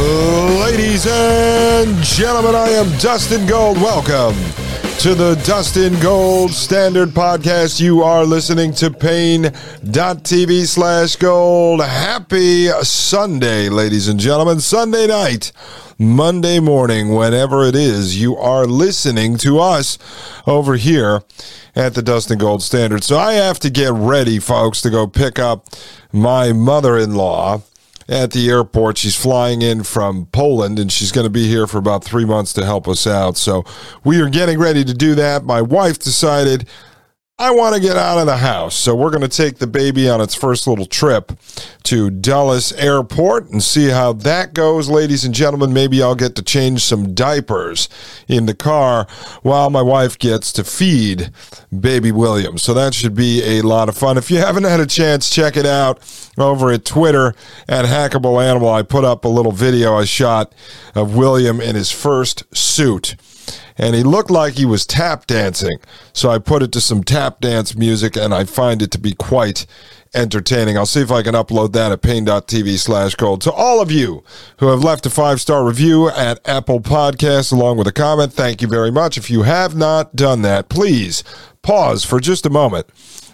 Ladies and gentlemen, I am Dustin Gold. Welcome to the Dustin Gold Standard Podcast. You are listening to Paine.tv slash gold. Happy Sunday, ladies and gentlemen. Sunday night, Monday morning, whenever it is, you are listening to us over here at the Dustin Gold Standard. So I have to get ready, folks, to go pick up my mother in law at the airport. She's flying in from Poland and she's going to be here for about three months to help us out. So we are getting ready to do that. My wife decided I want to get out of the house. So we're going to take the baby on its first little trip to Dulles Airport and see how that goes. Ladies and gentlemen, maybe I'll get to change some diapers in the car while my wife gets to feed baby William. So that should be a lot of fun. If you haven't had a chance, check it out over at Twitter at Hackable Animal. I put up a little video I shot of William in his first suit and he looked like he was tap dancing. So I put it to some tap dance music, and I find it to be quite entertaining. I'll see if I can upload that at paine.tv slash gold. To all of you who have left a five star review at Apple Podcasts along with a comment, thank you very much. If you have not done that, please pause for just a moment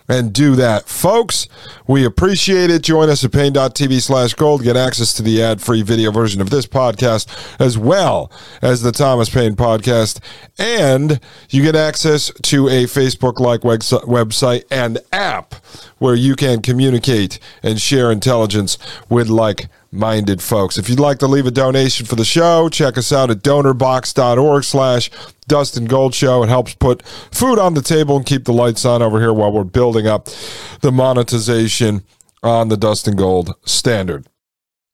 and do that. Folks, we appreciate it. Join us at paine.tv slash gold. Get access to the ad free video version of this podcast as well as the Thomas Paine podcast. And you get access to a Facebook like website and app where you can communicate and share intelligence with like minded folks. If you'd like to leave a donation for the show, check us out at donorbox.org slash Dustin Gold Show. It helps put food on the table and keep the lights on over here while we're building up the monetization on the Dustin Gold standard.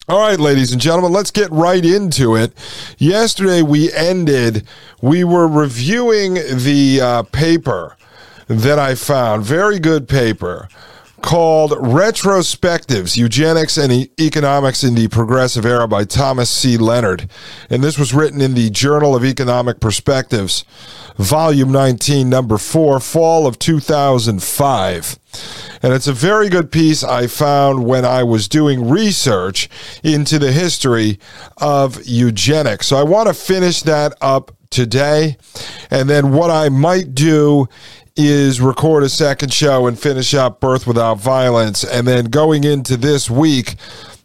All right, ladies and gentlemen, let's get right into it. Yesterday we ended, we were reviewing the uh, paper that I found, very good paper called Retrospectives Eugenics and e- Economics in the Progressive Era by Thomas C. Leonard. And this was written in the Journal of Economic Perspectives, Volume 19, Number 4, Fall of 2005. And it's a very good piece I found when I was doing research into the history of eugenics. So I want to finish that up today. And then what I might do is record a second show and finish up Birth Without Violence. And then going into this week,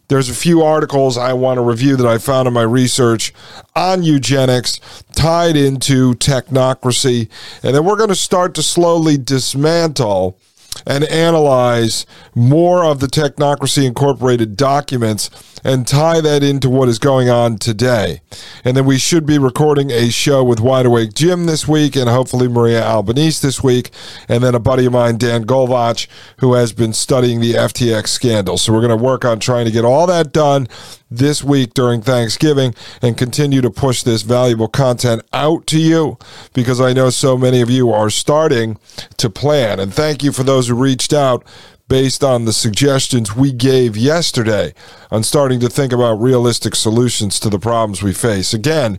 there's a few articles I want to review that I found in my research on eugenics tied into technocracy. And then we're going to start to slowly dismantle and analyze more of the Technocracy Incorporated documents and tie that into what is going on today. And then we should be recording a show with Wide Awake Jim this week and hopefully Maria Albanese this week. And then a buddy of mine, Dan Golvach, who has been studying the FTX scandal. So we're going to work on trying to get all that done this week during Thanksgiving and continue to push this valuable content out to you because I know so many of you are starting to plan. And thank you for those who reached out based on the suggestions we gave yesterday on starting to think about realistic solutions to the problems we face. Again,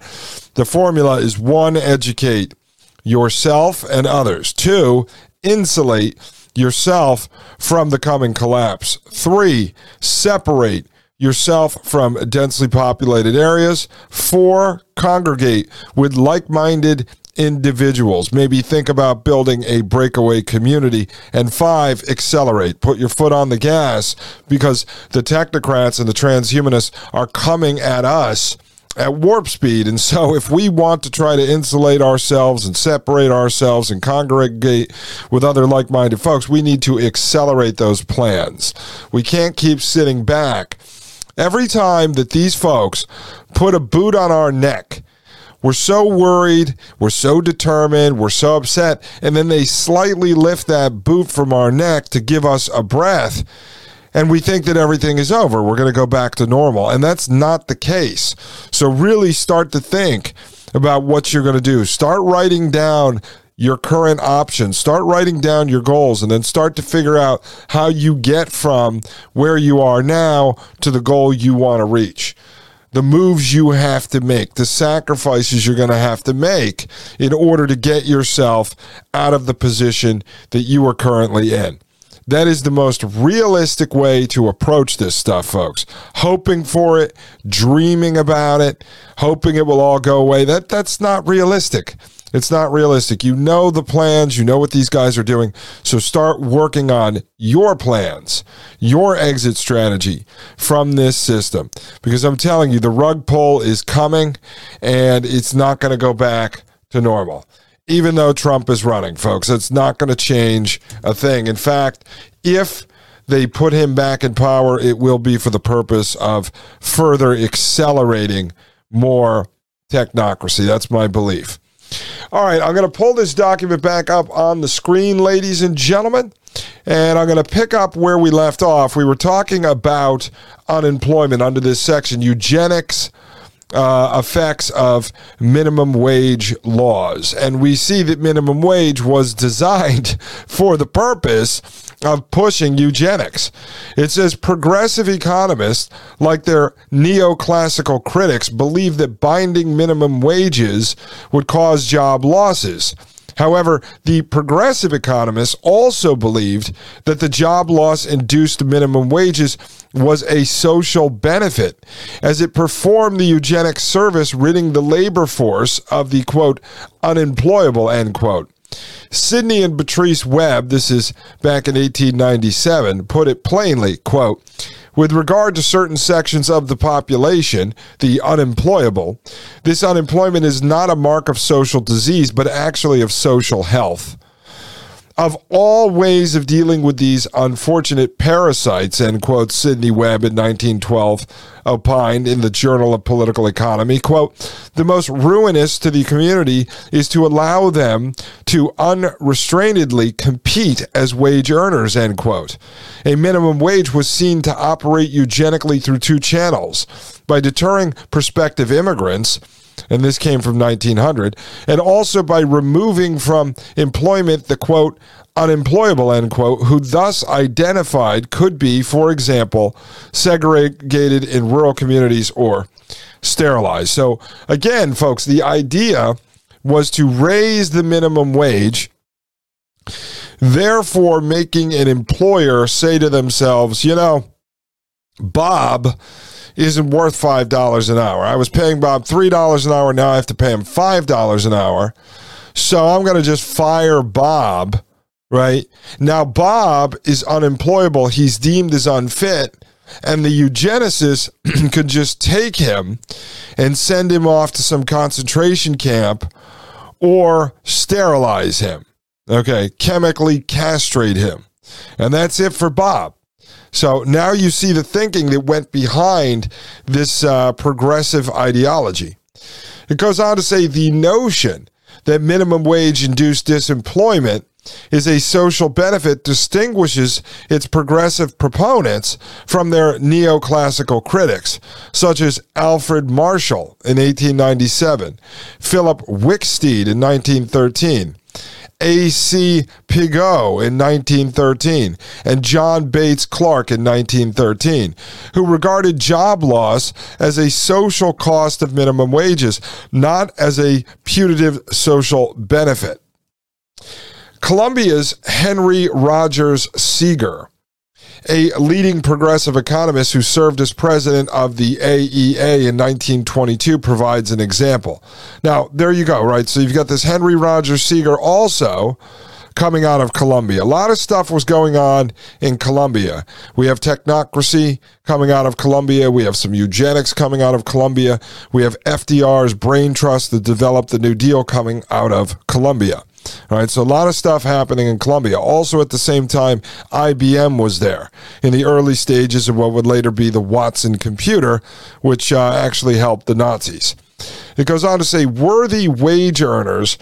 the formula is one, educate yourself and others. Two, insulate yourself from the coming collapse. Three, separate yourself from densely populated areas. Four, congregate with like minded individuals. Maybe think about building a breakaway community. And five, accelerate. Put your foot on the gas because the technocrats and the transhumanists are coming at us at warp speed. And so, if we want to try to insulate ourselves and separate ourselves and congregate with other like minded folks, we need to accelerate those plans. We can't keep sitting back. Every time that these folks put a boot on our neck, we're so worried, we're so determined, we're so upset, and then they slightly lift that boot from our neck to give us a breath and we think that everything is over. We're going to go back to normal. And that's not the case. So, really start to think about what you're going to do. Start writing down your current options. Start writing down your goals and then start to figure out how you get from where you are now to the goal you want to reach. The moves you have to make, the sacrifices you're going to have to make in order to get yourself out of the position that you are currently in. That is the most realistic way to approach this stuff, folks. Hoping for it, dreaming about it, hoping it will all go away. That that's not realistic. It's not realistic. You know the plans, you know what these guys are doing. So start working on your plans, your exit strategy from this system. Because I'm telling you, the rug pull is coming and it's not going to go back to normal even though Trump is running, folks. It's not going to change a thing. In fact, if they put him back in power, it will be for the purpose of further accelerating more technocracy. That's my belief. All right, I'm going to pull this document back up on the screen, ladies and gentlemen, and I'm going to pick up where we left off. We were talking about unemployment under this section, eugenics uh, effects of minimum wage laws. And we see that minimum wage was designed for the purpose of pushing eugenics. It says progressive economists, like their neoclassical critics, believe that binding minimum wages would cause job losses. However, the progressive economists also believed that the job loss induced minimum wages was a social benefit, as it performed the eugenic service, ridding the labor force of the quote, unemployable, end quote. Sidney and Patrice Webb, this is back in 1897, put it plainly, quote, with regard to certain sections of the population, the unemployable, this unemployment is not a mark of social disease, but actually of social health of all ways of dealing with these unfortunate parasites, end quote, Sidney Webb in 1912 opined in the Journal of Political Economy, quote, the most ruinous to the community is to allow them to unrestrainedly compete as wage earners, end quote. A minimum wage was seen to operate eugenically through two channels by deterring prospective immigrants and this came from 1900, and also by removing from employment the quote, unemployable, end quote, who thus identified could be, for example, segregated in rural communities or sterilized. So, again, folks, the idea was to raise the minimum wage, therefore making an employer say to themselves, you know, Bob isn't worth $5 an hour. I was paying Bob $3 an hour. Now I have to pay him $5 an hour. So I'm going to just fire Bob, right? Now, Bob is unemployable. He's deemed as unfit. And the eugenicist could just take him and send him off to some concentration camp or sterilize him. Okay, chemically castrate him. And that's it for Bob. So now you see the thinking that went behind this uh, progressive ideology. It goes on to say the notion that minimum wage induced disemployment is a social benefit distinguishes its progressive proponents from their neoclassical critics, such as Alfred Marshall in 1897, Philip Wicksteed in 1913, A.C. Pigou in 1913 and John Bates Clark in 1913, who regarded job loss as a social cost of minimum wages, not as a putative social benefit. Columbia's Henry Rogers Seager a leading progressive economist who served as president of the AEA in 1922 provides an example. Now, there you go, right? So you've got this Henry Rogers Seager also coming out of Columbia. A lot of stuff was going on in Columbia. We have technocracy coming out of Columbia. We have some eugenics coming out of Columbia. We have FDR's brain trust that developed the New Deal coming out of Columbia. All right, so a lot of stuff happening in Columbia. Also, at the same time, IBM was there in the early stages of what would later be the Watson computer, which uh, actually helped the Nazis. It goes on to say worthy wage earners,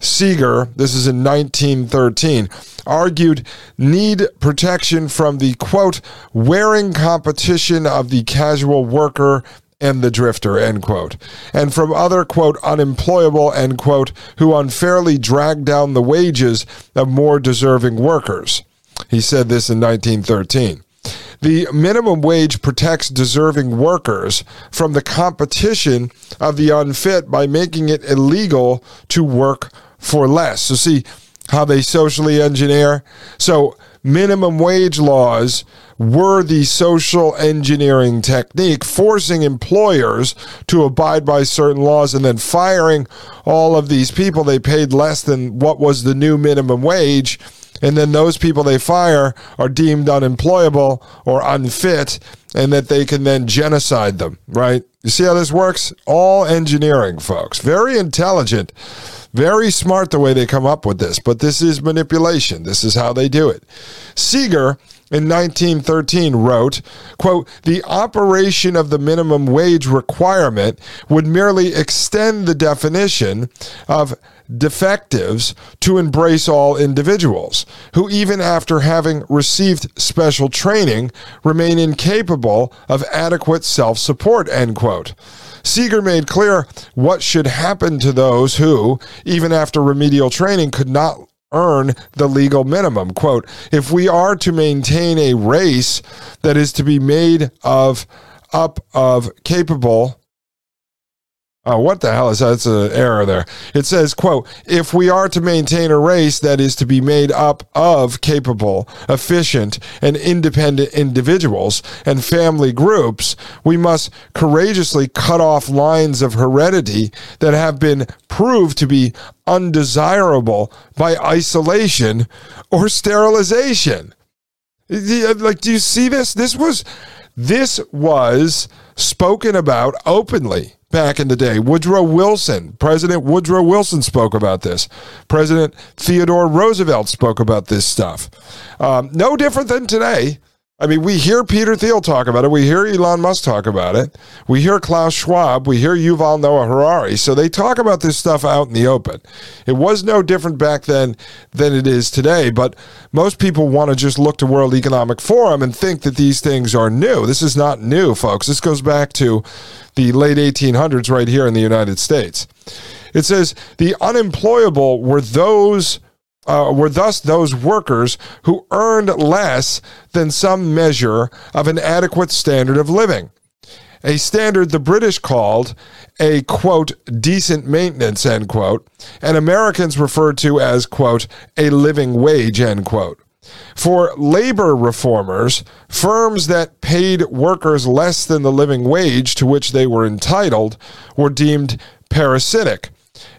Seager, this is in 1913, argued need protection from the quote, wearing competition of the casual worker and the drifter, end quote. And from other, quote, unemployable, end quote, who unfairly drag down the wages of more deserving workers. He said this in 1913. The minimum wage protects deserving workers from the competition of the unfit by making it illegal to work for less. So, see how they socially engineer? So, minimum wage laws were the social engineering technique, forcing employers to abide by certain laws and then firing all of these people they paid less than what was the new minimum wage. And then those people they fire are deemed unemployable or unfit, and that they can then genocide them, right? You see how this works? All engineering, folks. Very intelligent, very smart the way they come up with this, but this is manipulation. This is how they do it. Seager in 1913 wrote, quote, the operation of the minimum wage requirement would merely extend the definition of defectives to embrace all individuals who, even after having received special training, remain incapable of adequate self support, end quote. Seager made clear what should happen to those who, even after remedial training, could not earn the legal minimum. Quote, if we are to maintain a race that is to be made of up of capable Oh, what the hell is that? It's an error there. It says, quote, if we are to maintain a race that is to be made up of capable, efficient, and independent individuals and family groups, we must courageously cut off lines of heredity that have been proved to be undesirable by isolation or sterilization. Uh, like, do you see this? This was, this was spoken about openly back in the day. Woodrow Wilson, President Woodrow Wilson spoke about this. President Theodore Roosevelt spoke about this stuff. Um, no different than today. I mean, we hear Peter Thiel talk about it. We hear Elon Musk talk about it. We hear Klaus Schwab. We hear Yuval Noah Harari. So they talk about this stuff out in the open. It was no different back then than it is today. But most people want to just look to World Economic Forum and think that these things are new. This is not new, folks. This goes back to the late 1800s right here in the United States. It says the unemployable were those uh, were thus those workers who earned less than some measure of an adequate standard of living. A standard the British called a quote, decent maintenance, end quote, and Americans referred to as quote, a living wage, end quote. For labor reformers, firms that paid workers less than the living wage to which they were entitled were deemed parasitic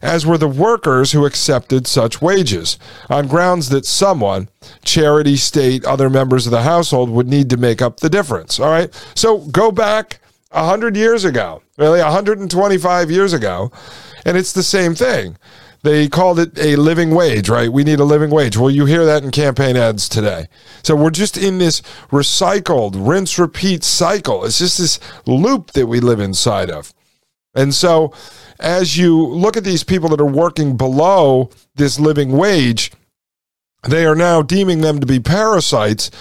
as were the workers who accepted such wages, on grounds that someone, charity, state, other members of the household, would need to make up the difference. All right? So go back 100 years ago, really 125 years ago, and it's the same thing. They called it a living wage, right? We need a living wage. Well, you hear that in campaign ads today. So we're just in this recycled, rinse, repeat cycle. It's just this loop that we live inside of. And so as you look at these people that are working below this living wage, they are now deeming them to be parasites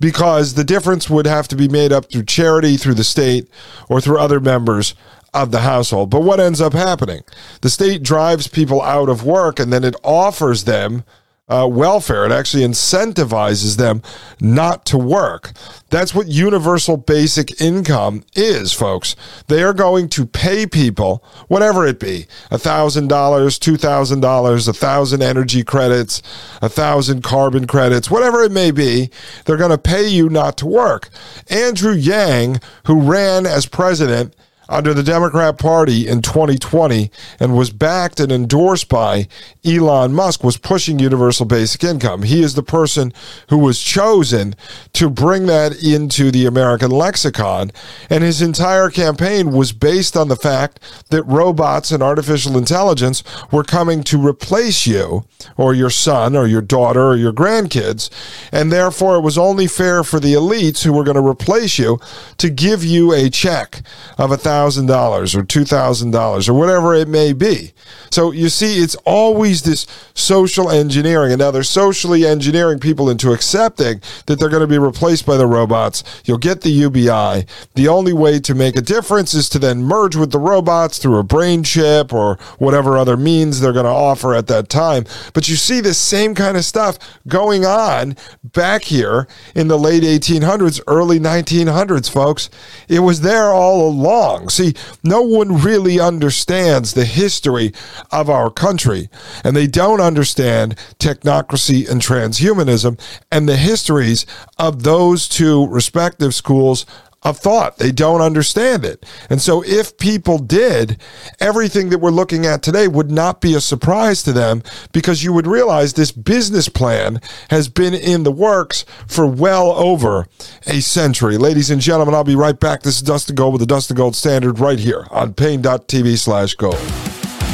because the difference would have to be made up through charity, through the state, or through other members of the household. But what ends up happening? The state drives people out of work and then it offers them uh, welfare. It actually incentivizes them not to work. That's what universal basic income is, folks. They are going to pay people, whatever it be, $1,000, $2,000, 1,000 energy credits, 1,000 carbon credits, whatever it may be, they're going to pay you not to work. Andrew Yang, who ran as president, under the Democrat Party in 2020 and was backed and endorsed by Elon Musk was pushing universal basic income. He is the person who was chosen to bring that into the American lexicon. And his entire campaign was based on the fact that robots and artificial intelligence were coming to replace you or your son or your daughter or your grandkids. And therefore, it was only fair for the elites who were going to replace you to give you a check of a thousand $1,000 or $2,000 or whatever it may be. So you see, it's always this social engineering. And now they're socially engineering people into accepting that they're going to be replaced by the robots. You'll get the UBI. The only way to make a difference is to then merge with the robots through a brain chip or whatever other means they're going to offer at that time. But you see this same kind of stuff going on back here in the late 1800s, early 1900s, folks. It was there all along. See, no one really understands the history of our country, and they don't understand technocracy and transhumanism and the histories of those two respective schools of thought. They don't understand it. And so if people did, everything that we're looking at today would not be a surprise to them because you would realize this business plan has been in the works for well over a century. Ladies and gentlemen, I'll be right back. This is Dustin Gold with the Dustin Gold Standard right here on Paine.tv slash gold.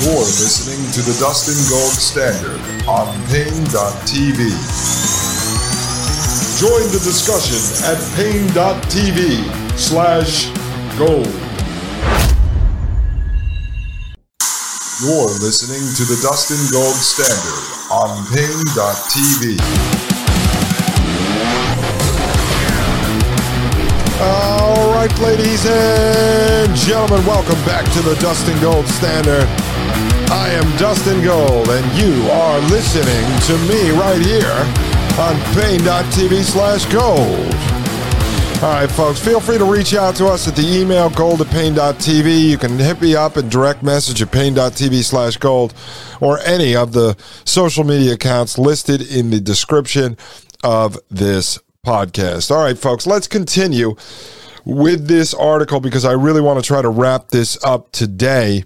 You're listening to the Dustin Gold Standard on Paine.tv. Join the discussion at paine.tv slash gold. You're listening to the Dustin Gold Standard on paine.tv. All right, ladies and gentlemen, welcome back to the Dustin Gold Standard. I am Dustin Gold, and you are listening to me right here on Paine.tv slash gold. All right, folks, feel free to reach out to us at the email gold at Paine.tv. You can hit me up and direct message at Paine.tv slash gold or any of the social media accounts listed in the description of this podcast. All right, folks, let's continue with this article because I really want to try to wrap this up today.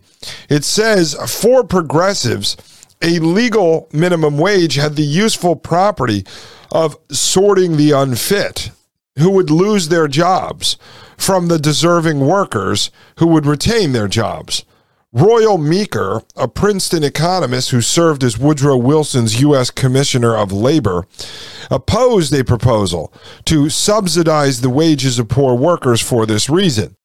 It says for progressives, a legal minimum wage had the useful property of sorting the unfit who would lose their jobs from the deserving workers who would retain their jobs. Royal Meeker, a Princeton economist who served as Woodrow Wilson's U.S. Commissioner of Labor, opposed a proposal to subsidize the wages of poor workers for this reason.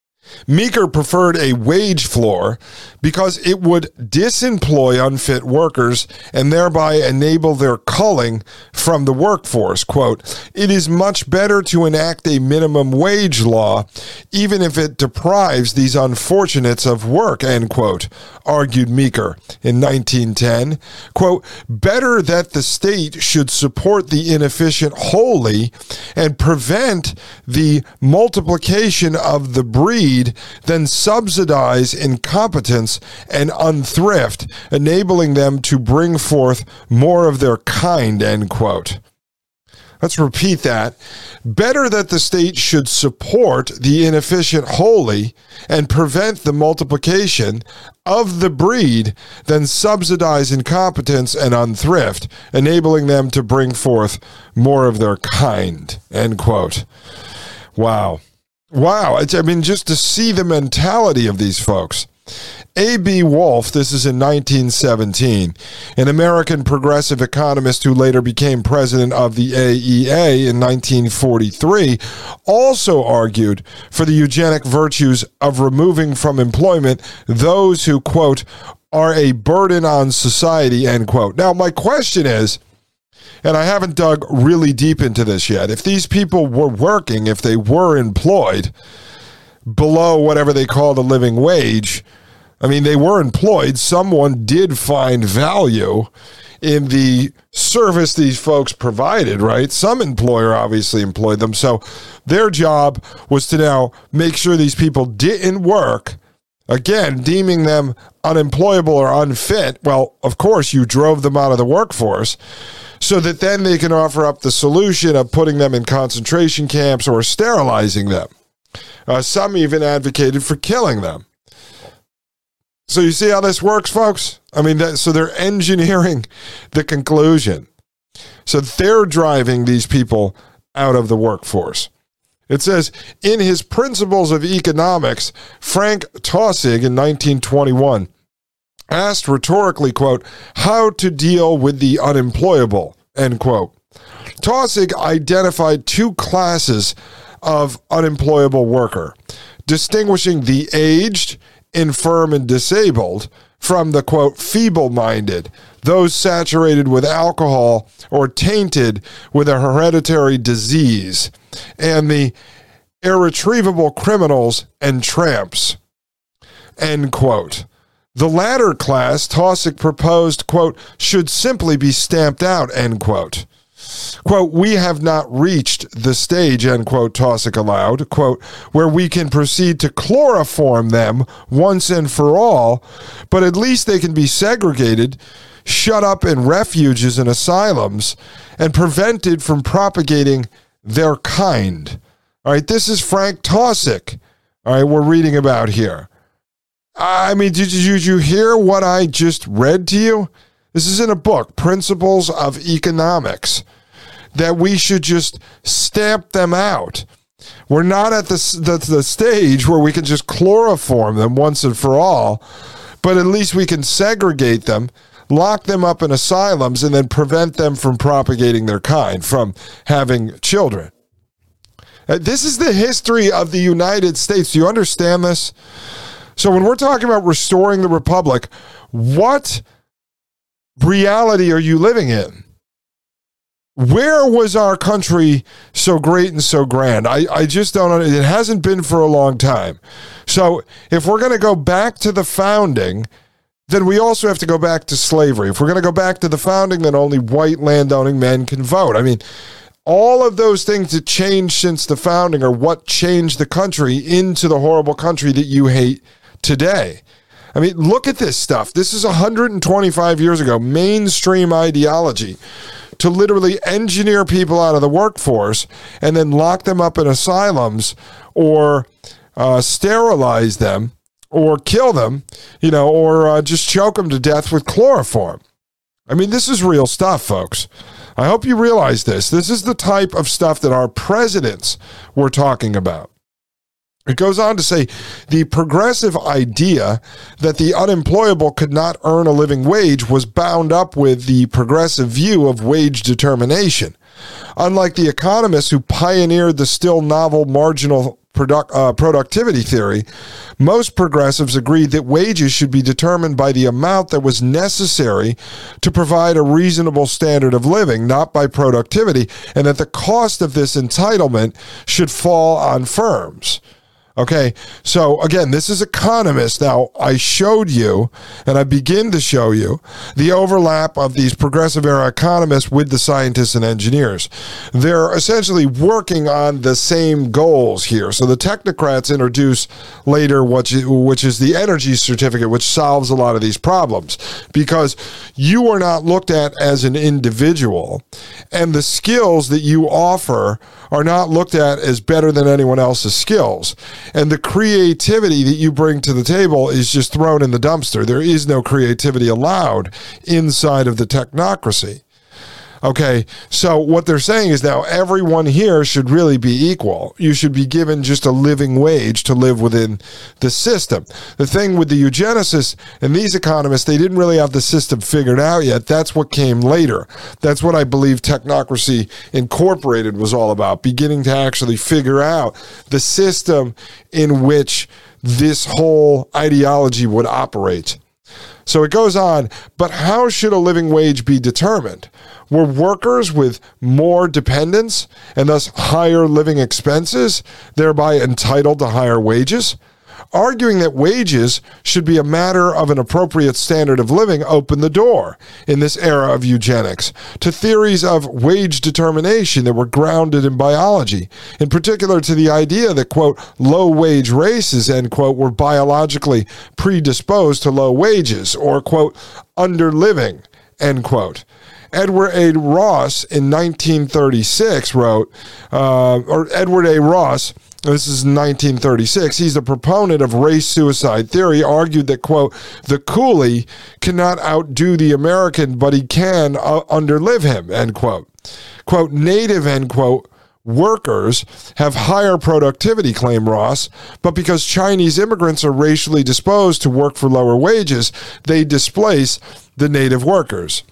Meeker preferred a wage floor because it would disemploy unfit workers and thereby enable their culling from the workforce. Quote, it is much better to enact a minimum wage law, even if it deprives these unfortunates of work, end quote, argued Meeker in 1910. Quote, better that the state should support the inefficient wholly and prevent the multiplication of the breed than subsidize incompetence and unthrift, enabling them to bring forth more of their kind, end quote. Let's repeat that. Better that the state should support the inefficient wholly and prevent the multiplication of the breed than subsidize incompetence and unthrift, enabling them to bring forth more of their kind. End quote. Wow. Wow. It's, I mean, just to see the mentality of these folks. A.B. Wolfe, this is in 1917, an American progressive economist who later became president of the AEA in 1943, also argued for the eugenic virtues of removing from employment those who, quote, are a burden on society, end quote. Now, my question is, and I haven't dug really deep into this yet, if these people were working, if they were employed below whatever they call the living wage, I mean, they were employed. Someone did find value in the service these folks provided, right? Some employer obviously employed them. So their job was to now make sure these people didn't work. Again, deeming them unemployable or unfit. Well, of course, you drove them out of the workforce so that then they can offer up the solution of putting them in concentration camps or sterilizing them. Uh, some even advocated for killing them. So you see how this works, folks? I mean, that, so they're engineering the conclusion. So they're driving these people out of the workforce. It says in his Principles of Economics, Frank Taussig in 1921 asked rhetorically, quote, how to deal with the unemployable, end quote. Taussig identified two classes of unemployable worker, distinguishing the aged, infirm, and disabled from the quote feeble minded, those saturated with alcohol or tainted with a hereditary disease, and the irretrievable criminals and tramps. End quote. The latter class, Taussig proposed, quote, should simply be stamped out, end quote. Quote, we have not reached the stage, end quote, Taussig allowed, quote, where we can proceed to chloroform them once and for all, but at least they can be segregated, shut up in refuges and asylums, and prevented from propagating their kind. All right, this is Frank Taussig. All right, we're reading about here. I mean, did you, did you hear what I just read to you? This is in a book, Principles of Economics, that we should just stamp them out. We're not at the, the, the stage where we can just chloroform them once and for all, but at least we can segregate them, lock them up in asylums, and then prevent them from propagating their kind, from having children. Uh, This is the history of the United States. Do you understand this? So when we're talking about restoring the republic, what reality are you living in? Where was our country so great and so grand? I, I just don't. It hasn't been for a long time. So if we're going to go back to the founding, then we also have to go back to slavery. If we're going to go back to the founding, then only white landowning men can vote. I mean, all of those things that changed since the founding are what changed the country into the horrible country that you hate today. I mean, look at this stuff. This is 125 years ago, mainstream ideology to literally engineer people out of the workforce and then lock them up in asylums or uh, sterilize them or kill them, you know, or uh, just choke them to death with chloroform. I mean, this is real stuff, folks. I hope you realize this. This is the type of stuff that our presidents were talking about. It goes on to say the progressive idea that the unemployable could not earn a living wage was bound up with the progressive view of wage determination. Unlike the economists who pioneered the still novel marginal product, uh, productivity theory, most progressives agreed that wages should be determined by the amount that was necessary to provide a reasonable standard of living, not by productivity, and that the cost of this entitlement should fall on firms. Okay, so again, this is economists. Now, I showed you, and I begin to show you, the overlap of these progressive era economists with the scientists and engineers. They're essentially working on the same goals here. So the technocrats introduce later, what which is the energy certificate, which solves a lot of these problems because you are not looked at as an individual, and the skills that you offer are not looked at as better than anyone else's skills and the creativity that you bring to the table is just thrown in the dumpster. There is no creativity allowed inside of the technocracy. Okay, so what they're saying is now everyone here should really be equal. You should be given just a living wage to live within the system. The thing with the eugenicists and these economists, they didn't really have the system figured out yet. That's what came later. That's what I believe Technocracy Incorporated was all about, beginning to actually figure out the system in which this whole ideology would operate. So it goes on, but how should a living wage be determined? Were workers with more dependents and thus higher living expenses thereby entitled to higher wages? Arguing that wages should be a matter of an appropriate standard of living opened the door in this era of eugenics to theories of wage determination that were grounded in biology, in particular to the idea that, quote, low wage races, end quote, were biologically predisposed to low wages or, quote, under living, end quote. Edward A. Ross in 1936 wrote, uh, or Edward A. Ross, this is 1936. He's a proponent of race suicide theory, argued that, quote, the coolie cannot outdo the American, but he can uh, underlive him, end quote. Quote, native, end quote, workers have higher productivity, claim Ross, but because Chinese immigrants are racially disposed to work for lower wages, they displace the native workers.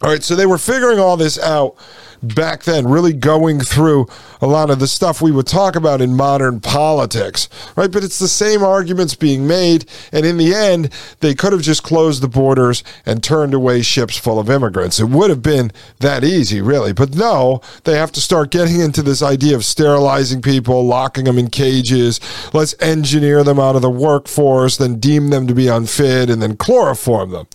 All right, so they were figuring all this out back then, really going through a lot of the stuff we would talk about in modern politics, right? But it's the same arguments being made. And in the end, they could have just closed the borders and turned away ships full of immigrants. It would have been that easy, really. But no, they have to start getting into this idea of sterilizing people, locking them in cages. Let's engineer them out of the workforce, then deem them to be unfit, and then chloroform them.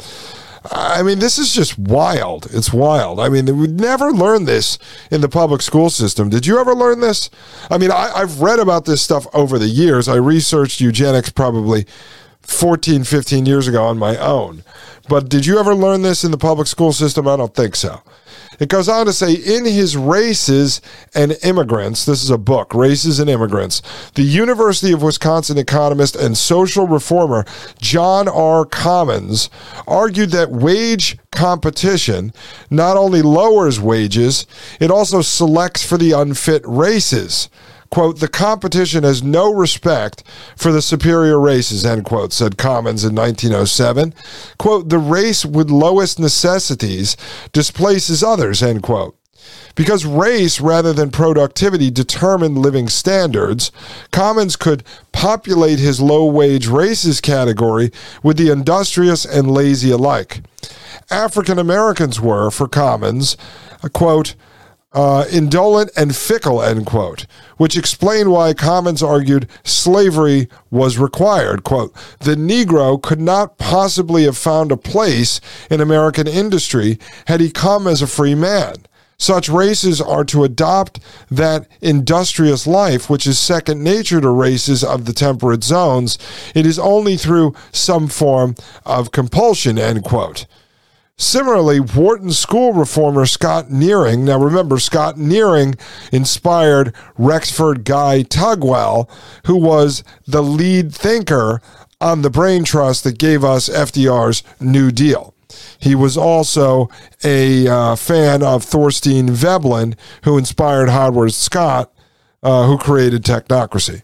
I mean, this is just wild. It's wild. I mean, we never learned this in the public school system. Did you ever learn this? I mean, I, have read about this stuff over the years. I researched eugenics probably 14, 15 years ago on my own. But did you ever learn this in the public school system? I don't think so. It goes on to say, in his Races and Immigrants, this is a book, Races and Immigrants, the University of Wisconsin economist and social reformer John R. Commons argued that wage competition not only lowers wages, it also selects for the unfit races quote, the competition has no respect for the superior races, end quote, said Commons in 1907. Quote, the race with lowest necessities displaces others, end quote. Because race rather than productivity determined living standards, Commons could populate his low wage races category with the industrious and lazy alike. African Americans were, for Commons, a quote, uh, indolent and fickle, end quote, which explained why Commons argued slavery was required. Quote, the Negro could not possibly have found a place in American industry had he come as a free man. Such races are to adopt that industrious life, which is second nature to races of the temperate zones. It is only through some form of compulsion, end quote. Similarly, Wharton school reformer Scott Nearing, now remember, Scott Nearing inspired Rexford Guy Tugwell, who was the lead thinker on the brain trust that gave us FDR's New Deal. He was also a uh, fan of Thorstein Veblen, who inspired Howard Scott, uh, who created technocracy.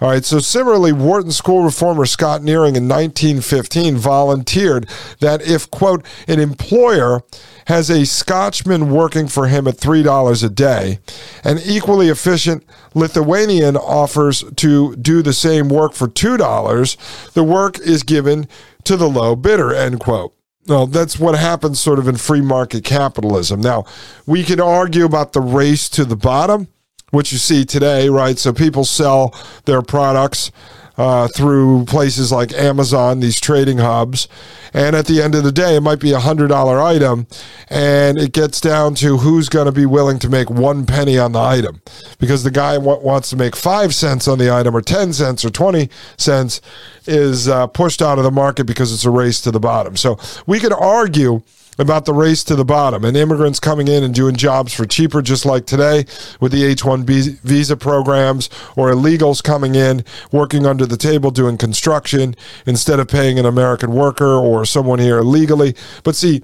All right, so similarly, Wharton School reformer Scott Nearing in 1915 volunteered that if, quote, an employer has a Scotchman working for him at $3 a day, an equally efficient Lithuanian offers to do the same work for $2, the work is given to the low bidder, end quote. Well, that's what happens sort of in free market capitalism. Now, we can argue about the race to the bottom what you see today, right? So people sell their products uh, through places like Amazon, these trading hubs. And at the end of the day, it might be a $100 item, and it gets down to who's going to be willing to make one penny on the item. Because the guy w- wants to make five cents on the item, or 10 cents, or 20 cents is uh, pushed out of the market because it's a race to the bottom. So we could argue about the race to the bottom and immigrants coming in and doing jobs for cheaper, just like today with the H 1 B visa programs, or illegals coming in, working under the table, doing construction instead of paying an American worker or someone here illegally. But see,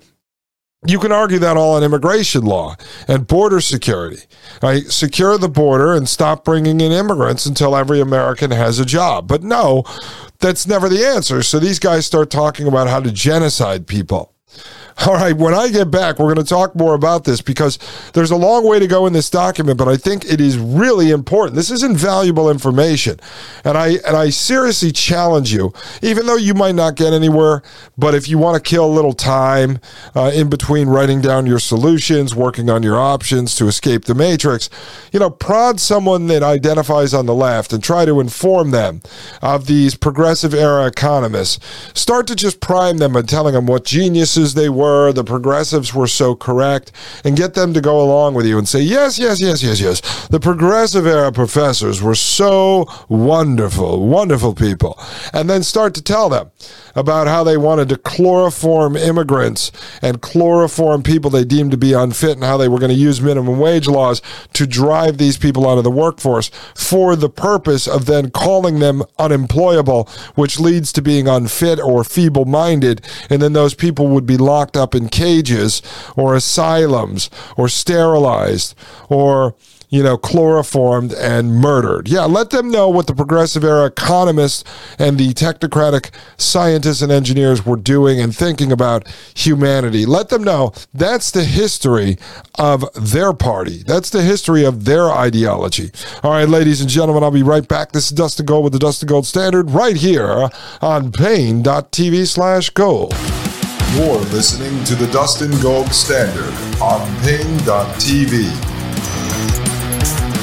you can argue that all on immigration law and border security. Right? Secure the border and stop bringing in immigrants until every American has a job. But no, that's never the answer. So these guys start talking about how to genocide people. All right, when I get back, we're going to talk more about this because there's a long way to go in this document, but I think it is really important. This is invaluable information. And I and I seriously challenge you, even though you might not get anywhere, but if you want to kill a little time uh, in between writing down your solutions, working on your options to escape the matrix, you know, prod someone that identifies on the left and try to inform them of these progressive era economists. Start to just prime them by telling them what geniuses they were were, the progressives were so correct, and get them to go along with you and say, yes, yes, yes, yes, yes. The progressive era professors were so wonderful, wonderful people. And then start to tell them about how they wanted to chloroform immigrants and chloroform people they deemed to be unfit and how they were going to use minimum wage laws to drive these people out of the workforce for the purpose of then calling them unemployable, which leads to being unfit or feeble minded. And then those people would be locked up in cages or asylums or sterilized or you know, chloroformed and murdered. Yeah, let them know what the progressive era economists and the technocratic scientists and engineers were doing and thinking about humanity. Let them know that's the history of their party. That's the history of their ideology. All right, ladies and gentlemen, I'll be right back. This is Dustin Gold with the Dustin Gold Standard right here on Paine.tv slash gold. You're listening to the Dustin Gold Standard on Paine.tv.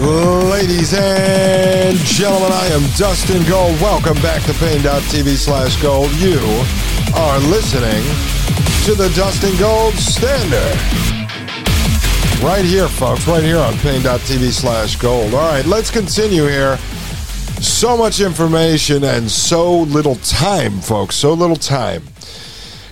Ladies and gentlemen, I am Dustin Gold. Welcome back to Paine.tv slash gold. You are listening to the Dustin Gold Standard. Right here, folks, right here on Paine.tv slash gold. All right, let's continue here. So much information and so little time, folks. So little time.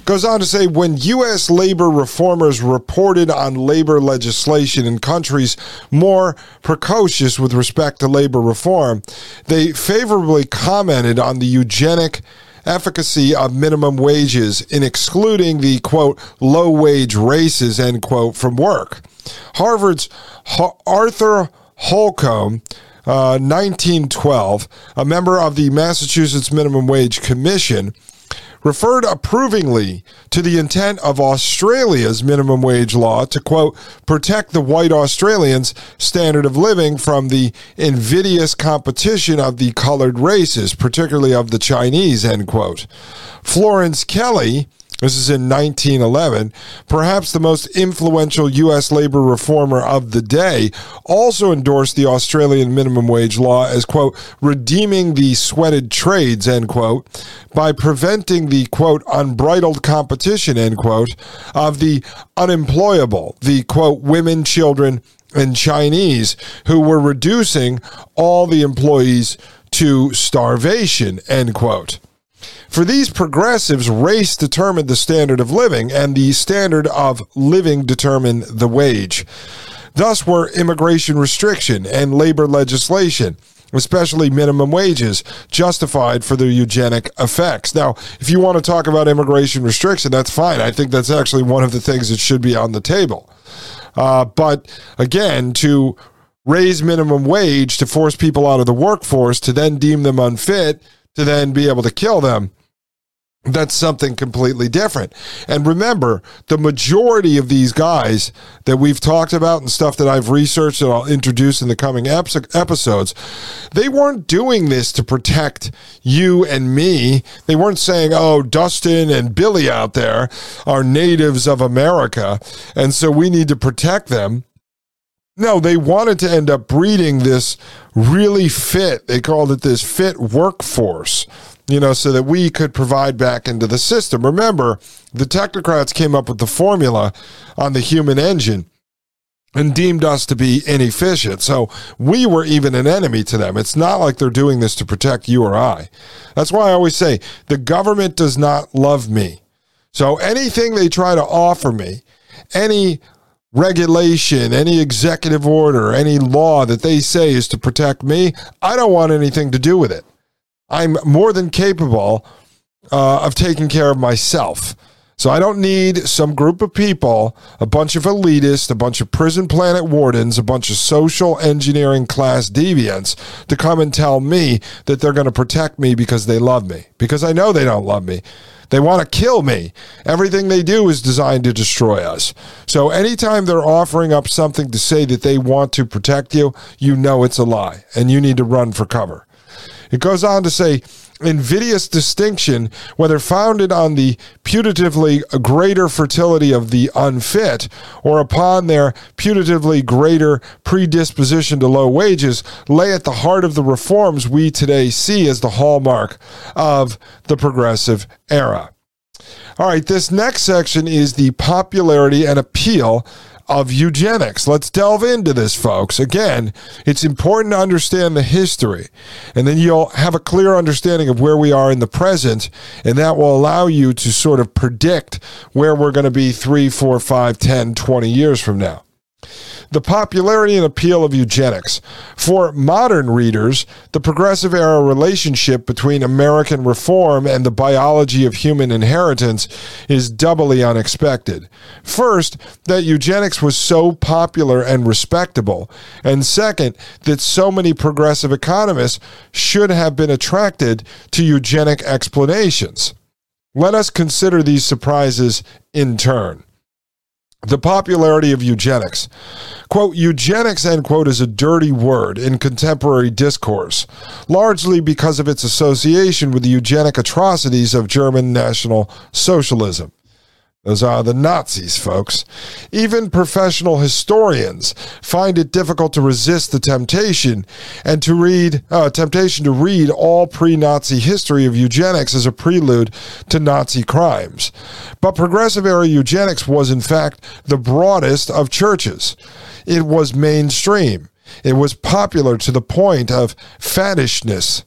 Goes on to say when U.S. labor reformers reported on labor legislation in countries more precocious with respect to labor reform, they favorably commented on the eugenic efficacy of minimum wages in excluding the quote low wage races end quote from work. Harvard's Arthur Holcomb uh, 1912, a member of the Massachusetts Minimum Wage Commission, referred approvingly to the intent of Australia's minimum wage law to, quote, protect the white Australians' standard of living from the invidious competition of the colored races, particularly of the Chinese, end quote. Florence Kelley, this is in 1911. Perhaps the most influential U.S. labor reformer of the day also endorsed the Australian minimum wage law as, quote, redeeming the sweated trades, end quote, by preventing the, quote, unbridled competition, end quote, of the unemployable, the, quote, women, children, and Chinese who were reducing all the employees to starvation, end quote. For these progressives, race determined the standard of living, and the standard of living determined the wage. Thus were immigration restriction and labor legislation especially minimum wages, justified for their eugenic effects. Now, if you want to talk about immigration restriction, that's fine. I think that's actually one of the things that should be on the table. Uh, but again, to raise minimum wage to force people out of the workforce to then deem them unfit to then be able to kill them that's something completely different. And remember, the majority of these guys that we've talked about and stuff that I've researched and I'll introduce in the coming episodes, they weren't doing this to protect you and me. They weren't saying, oh, Dustin and Billy out there are natives of America, and so we need to protect them. No, they wanted to end up breeding this really fit, they called it this fit workforce you know, so that we could provide back into the system. Remember, the technocrats came up with the formula on the human engine and deemed us to be inefficient. So we were even an enemy to them. It's not like they're doing this to protect you or I. That's why I always say the government does not love me. So anything they try to offer me, any regulation, any executive order, any law that they say is to protect me, I don't want anything to do with it. I'm more than capable uh, of taking care of myself. So I don't need some group of people, a bunch of elitists, a bunch of prison planet wardens, a bunch of social engineering class deviants to come and tell me that they're going to protect me because they love me. Because I know they don't love me. They want to kill me. Everything they do is designed to destroy us. So anytime they're offering up something to say that they want to protect you, you know it's a lie and you need to run for cover. It goes on to say, invidious distinction, whether founded on the putatively greater fertility of the unfit or upon their putatively greater predisposition to low wages, lay at the heart of the reforms we today see as the hallmark of the progressive era. All right, this next section is the popularity and appeal of eugenics. Let's delve into this, folks. Again, it's important to understand the history, and then you'll have a clear understanding of where we are in the present, and that will allow you to sort of predict where we're going to be three, four, five, ten, twenty years from now the popularity and appeal of eugenics. For modern readers, the progressive era relationship between American reform and the biology of human inheritance is doubly unexpected. First, that eugenics was so popular and respectable, and second, that so many progressive economists should have been attracted to eugenic explanations. Let us consider these surprises in turn the popularity of eugenics. Quote, eugenics, end quote, is a dirty word in contemporary discourse, largely because of its association with the eugenic atrocities of German National Socialism. Those are the Nazis, folks. Even professional historians find it difficult to resist the temptation and to read uh, temptation to read all pre-Nazi history of eugenics as a prelude to Nazi crimes. But progressive era eugenics was in fact the broadest of churches. It was mainstream. It was popular to the point of faddishness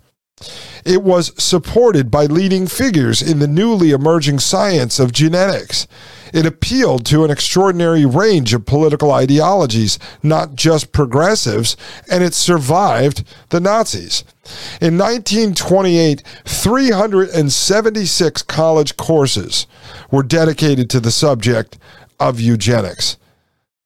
it was supported by leading figures in the newly emerging science of genetics. It appealed to an extraordinary range of political ideologies, not just progressives, and it survived the Nazis. In 1928, 376 college courses were dedicated to the subject of eugenics.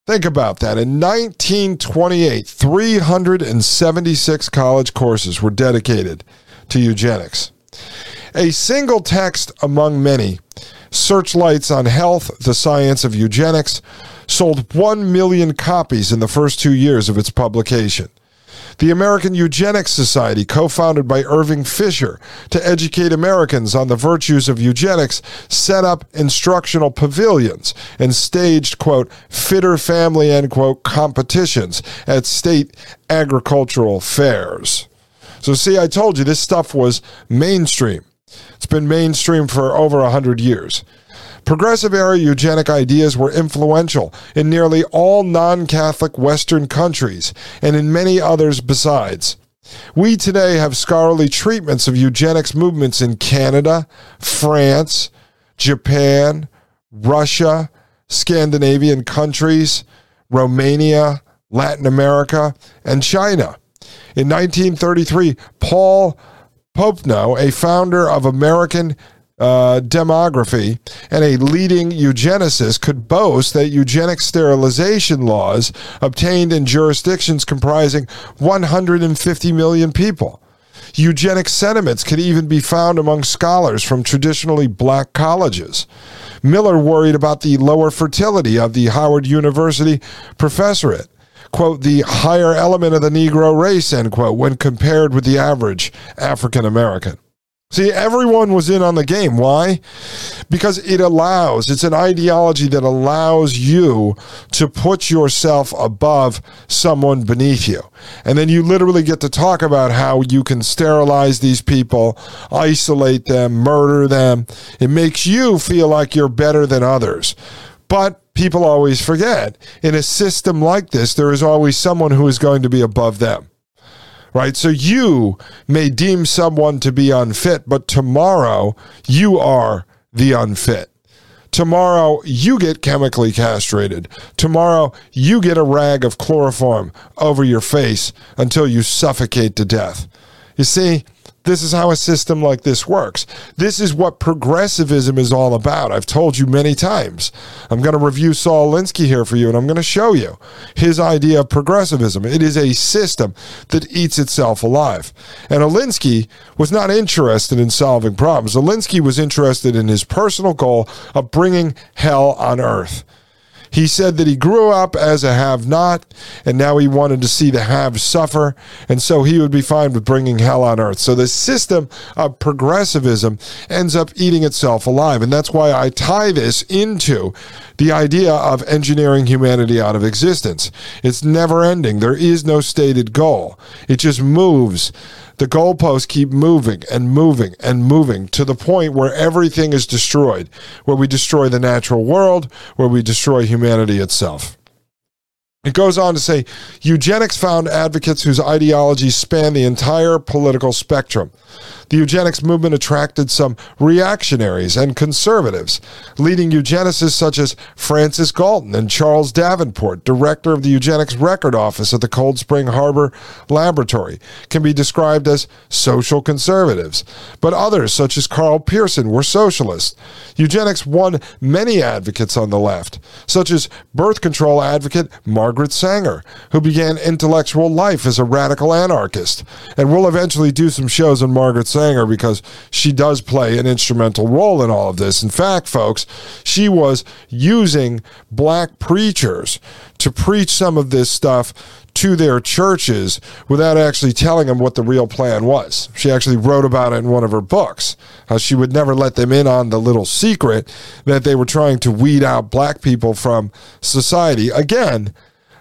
Think about that. In 1928, 376 college courses were dedicated to eugenics. A single text among many, Searchlights on Health, the Science of Eugenics, sold 1 million copies in the first two years of its publication. The American Eugenics Society, co founded by Irving Fisher to educate Americans on the virtues of eugenics, set up instructional pavilions and staged, quote, fitter family, end quote, competitions at state agricultural fairs. So, see, I told you this stuff was mainstream. It's been mainstream for over 100 years. Progressive era eugenic ideas were influential in nearly all non Catholic Western countries and in many others besides. We today have scholarly treatments of eugenics movements in Canada, France, Japan, Russia, Scandinavian countries, Romania, Latin America, and China. In 1933, Paul Popenoe, a founder of American uh, demography and a leading eugenicist could boast that eugenic sterilization laws obtained in jurisdictions comprising 150 million people. Eugenic sentiments could even be found among scholars from traditionally black colleges. Miller worried about the lower fertility of the Howard University professorate quote, the higher element of the Negro race, end quote, when compared with the average African American. See, everyone was in on the game. Why? Because it allows, it's an ideology that allows you to put yourself above someone beneath you. And then you literally get to talk about how you can sterilize these people, isolate them, murder them. It makes you feel like you're better than others. But people always forget in a system like this, there is always someone who is going to be above them. Right? So you may deem someone to be unfit, but tomorrow you are the unfit. Tomorrow, you get chemically castrated. Tomorrow, you get a rag of chloroform over your face until you suffocate to death. You see, this is how a system like this works. This is what progressivism is all about. I've told you many times. I'm going to review Saul Alinsky here for you, and I'm going to show you his idea of progressivism. It is a system that eats itself alive. And Alinsky was not interested in solving problems. Alinsky was interested in his personal goal of bringing hell on earth. He said that he grew up as a have not, and now he wanted to see the have suffer, and so he would be fine with bringing hell on earth. So the system of progressivism ends up eating itself alive. And that's why I tie this into the idea of engineering humanity out of existence. It's never ending, there is no stated goal, it just moves the goalposts keep moving and moving and moving to the point where everything is destroyed, where we destroy the natural world, where we destroy humanity itself. It goes on to say eugenics found advocates whose ideologies span the entire political spectrum. The eugenics movement attracted some reactionaries and conservatives, leading eugenicists such as Francis Galton and Charles Davenport, director of the eugenics record office at the Cold Spring Harbor Laboratory, can be described as social conservatives. But others, such as Karl Pearson, were socialists. Eugenics won many advocates on the left, such as birth control advocate Margaret Sanger, who began intellectual life as a radical anarchist. And we'll eventually do some shows on Margaret Sanger because she does play an instrumental role in all of this. In fact, folks, she was using black preachers to preach some of this stuff to their churches without actually telling them what the real plan was. She actually wrote about it in one of her books. How she would never let them in on the little secret that they were trying to weed out black people from society. Again,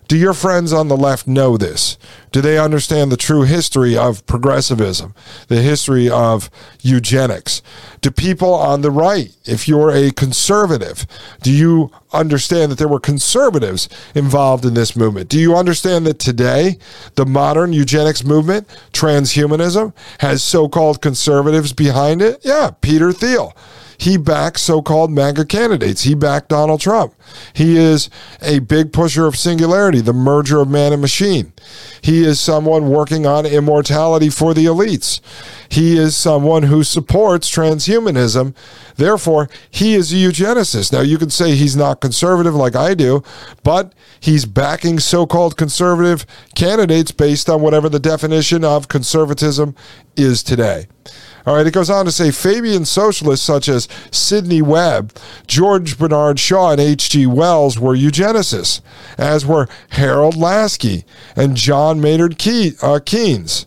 do your friends on the left know this? Do they understand the true history of progressivism, the history of eugenics? Do people on the right, if you're a conservative, do you understand that there were conservatives involved in this movement? Do you understand that today, the modern eugenics movement, transhumanism, has so called conservatives behind it? Yeah, Peter Thiel. He backs so called MAGA candidates. He backed Donald Trump. He is a big pusher of singularity, the merger of man and machine. He is someone working on immortality for the elites. He is someone who supports transhumanism. Therefore, he is a eugenicist. Now, you can say he's not conservative like I do, but he's backing so called conservative candidates based on whatever the definition of conservatism is today. All right, it goes on to say Fabian socialists such as Sidney Webb, George Bernard Shaw, and H.G. Wells were eugenicists, as were Harold Laski and John Maynard uh, Keynes.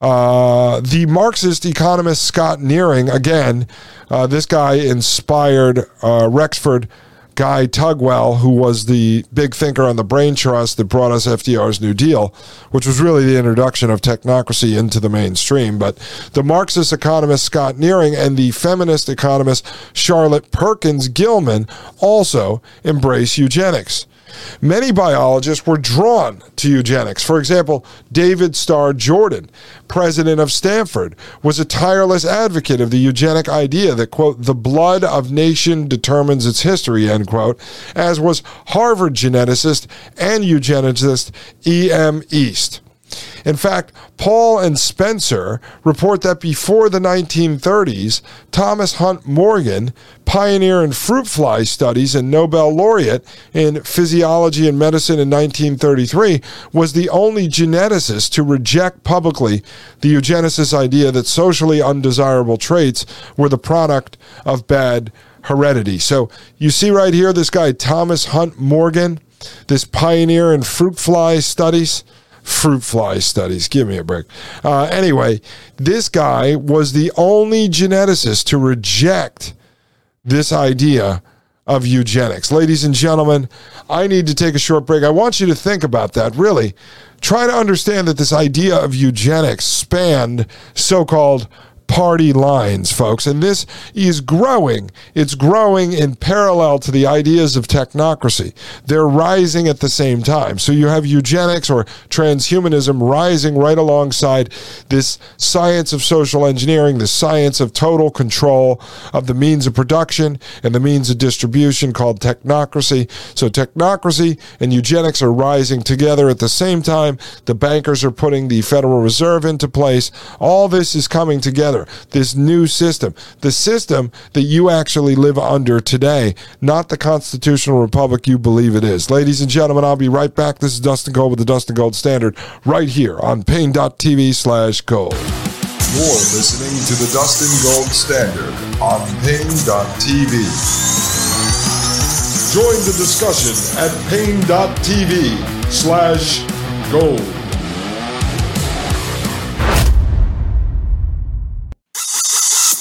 Uh, the Marxist economist Scott Nearing, again, uh, this guy inspired uh, Rexford Guy Tugwell, who was the big thinker on the brain trust that brought us FDR's New Deal, which was really the introduction of technocracy into the mainstream. But the Marxist economist Scott Nearing and the feminist economist Charlotte Perkins Gilman also embrace eugenics. Many biologists were drawn to eugenics. For example, David Starr Jordan, president of Stanford, was a tireless advocate of the eugenic idea that, quote, the blood of nation determines its history, end quote, as was Harvard geneticist and eugenicist E.M. East. In fact, Paul and Spencer report that before the 1930s, Thomas Hunt Morgan, pioneer in fruit fly studies and Nobel laureate in physiology and medicine in 1933, was the only geneticist to reject publicly the eugenicist idea that socially undesirable traits were the product of bad heredity. So you see right here this guy, Thomas Hunt Morgan, this pioneer in fruit fly studies fruit fly studies. Give me a break. Uh, anyway, this guy was the only geneticist to reject this idea of eugenics. Ladies and gentlemen, I need to take a short break. I want you to think about that, really. Try to understand that this idea of eugenics spanned so called party lines, folks. And this is growing. It's growing in parallel to the ideas of technocracy. They're rising at the same time. So you have eugenics or transhumanism rising right alongside this science of social engineering, the science of total control of the means of production and the means of distribution called technocracy. So technocracy and eugenics are rising together at the same time. The bankers are putting the Federal Reserve into place. All this is coming together. This new system, the system that you actually live under today, not the constitutional republic you believe it is. Ladies and gentlemen, I'll be right back. This is Dustin Gold with the Dustin Gold Standard right here on Paine.tv slash gold. You're listening to the Dustin Gold Standard on Paine.tv. Join the discussion at Paine.tv slash gold.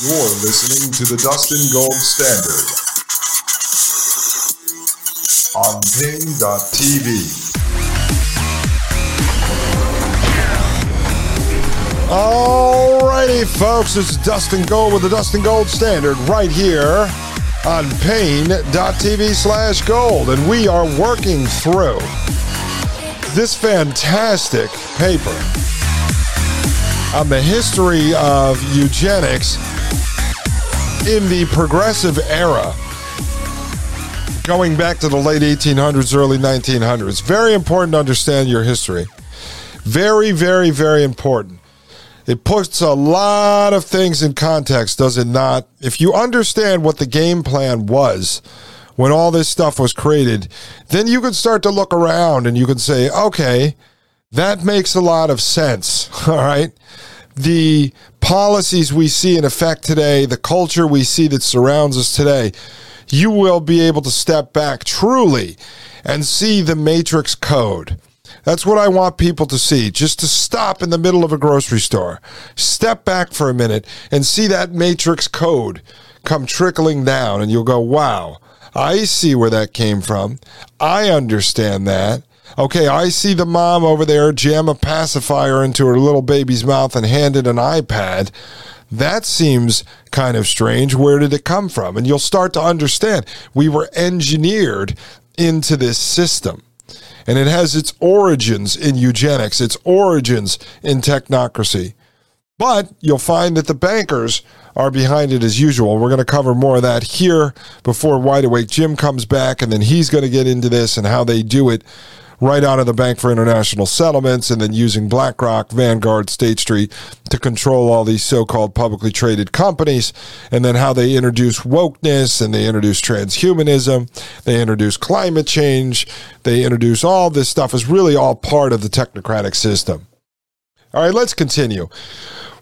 You're listening to the Dustin Gold Standard on Paine.tv. Alrighty, folks, it's Dustin Gold with the Dustin Gold Standard right here on Paine.tv slash gold. And we are working through this fantastic paper on the history of eugenics in the progressive era going back to the late 1800s, early 1900s. Very important to understand your history. Very, very, very important. It puts a lot of things in context, does it not? If you understand what the game plan was when all this stuff was created, then you can start to look around and you can say, okay, that makes a lot of sense. All right. The policies we see in effect today, the culture we see that surrounds us today, you will be able to step back truly and see the matrix code that's what I want people to see. Just to stop in the middle of a grocery store, step back for a minute and see that matrix code come trickling down, and you'll go, wow, I see where that came from. I understand that. Okay, I see the mom over there jam a pacifier into her little baby's mouth and hand it an iPad. That seems kind of strange. Where did it come from? And you'll start to understand we were engineered into this system and it has its origins in eugenics, its origins in technocracy. But you'll find that the bankers are behind it as usual. We're going to cover more of that here before Wide Awake Jim comes back, and then he's going to get into this and how they do it right out of the Bank for International Settlements and then using BlackRock, Vanguard, State Street to control all these so called publicly traded companies, and then how they introduce wokeness and they introduce transhumanism, they introduce climate change, they introduce all this stuff is really all part of the technocratic system. All right, let's continue.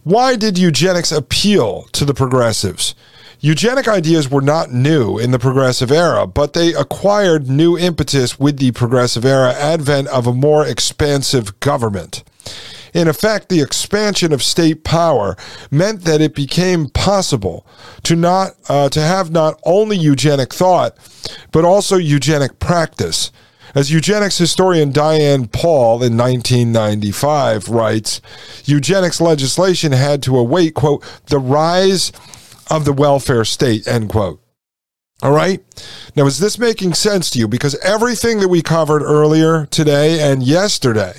Why did eugenics appeal to the progressives? Eugenic ideas were not new in the progressive era, but they acquired new impetus with the progressive era advent of a more expansive government. In effect, the expansion of state power meant that it became possible to not uh, to have not only eugenic thought, but also eugenic practice. As eugenics historian Diane Paul in 1995 writes, eugenics legislation had to await, quote, the rise of the welfare state, end quote. All right. Now, is this making sense to you? Because everything that we covered earlier today and yesterday,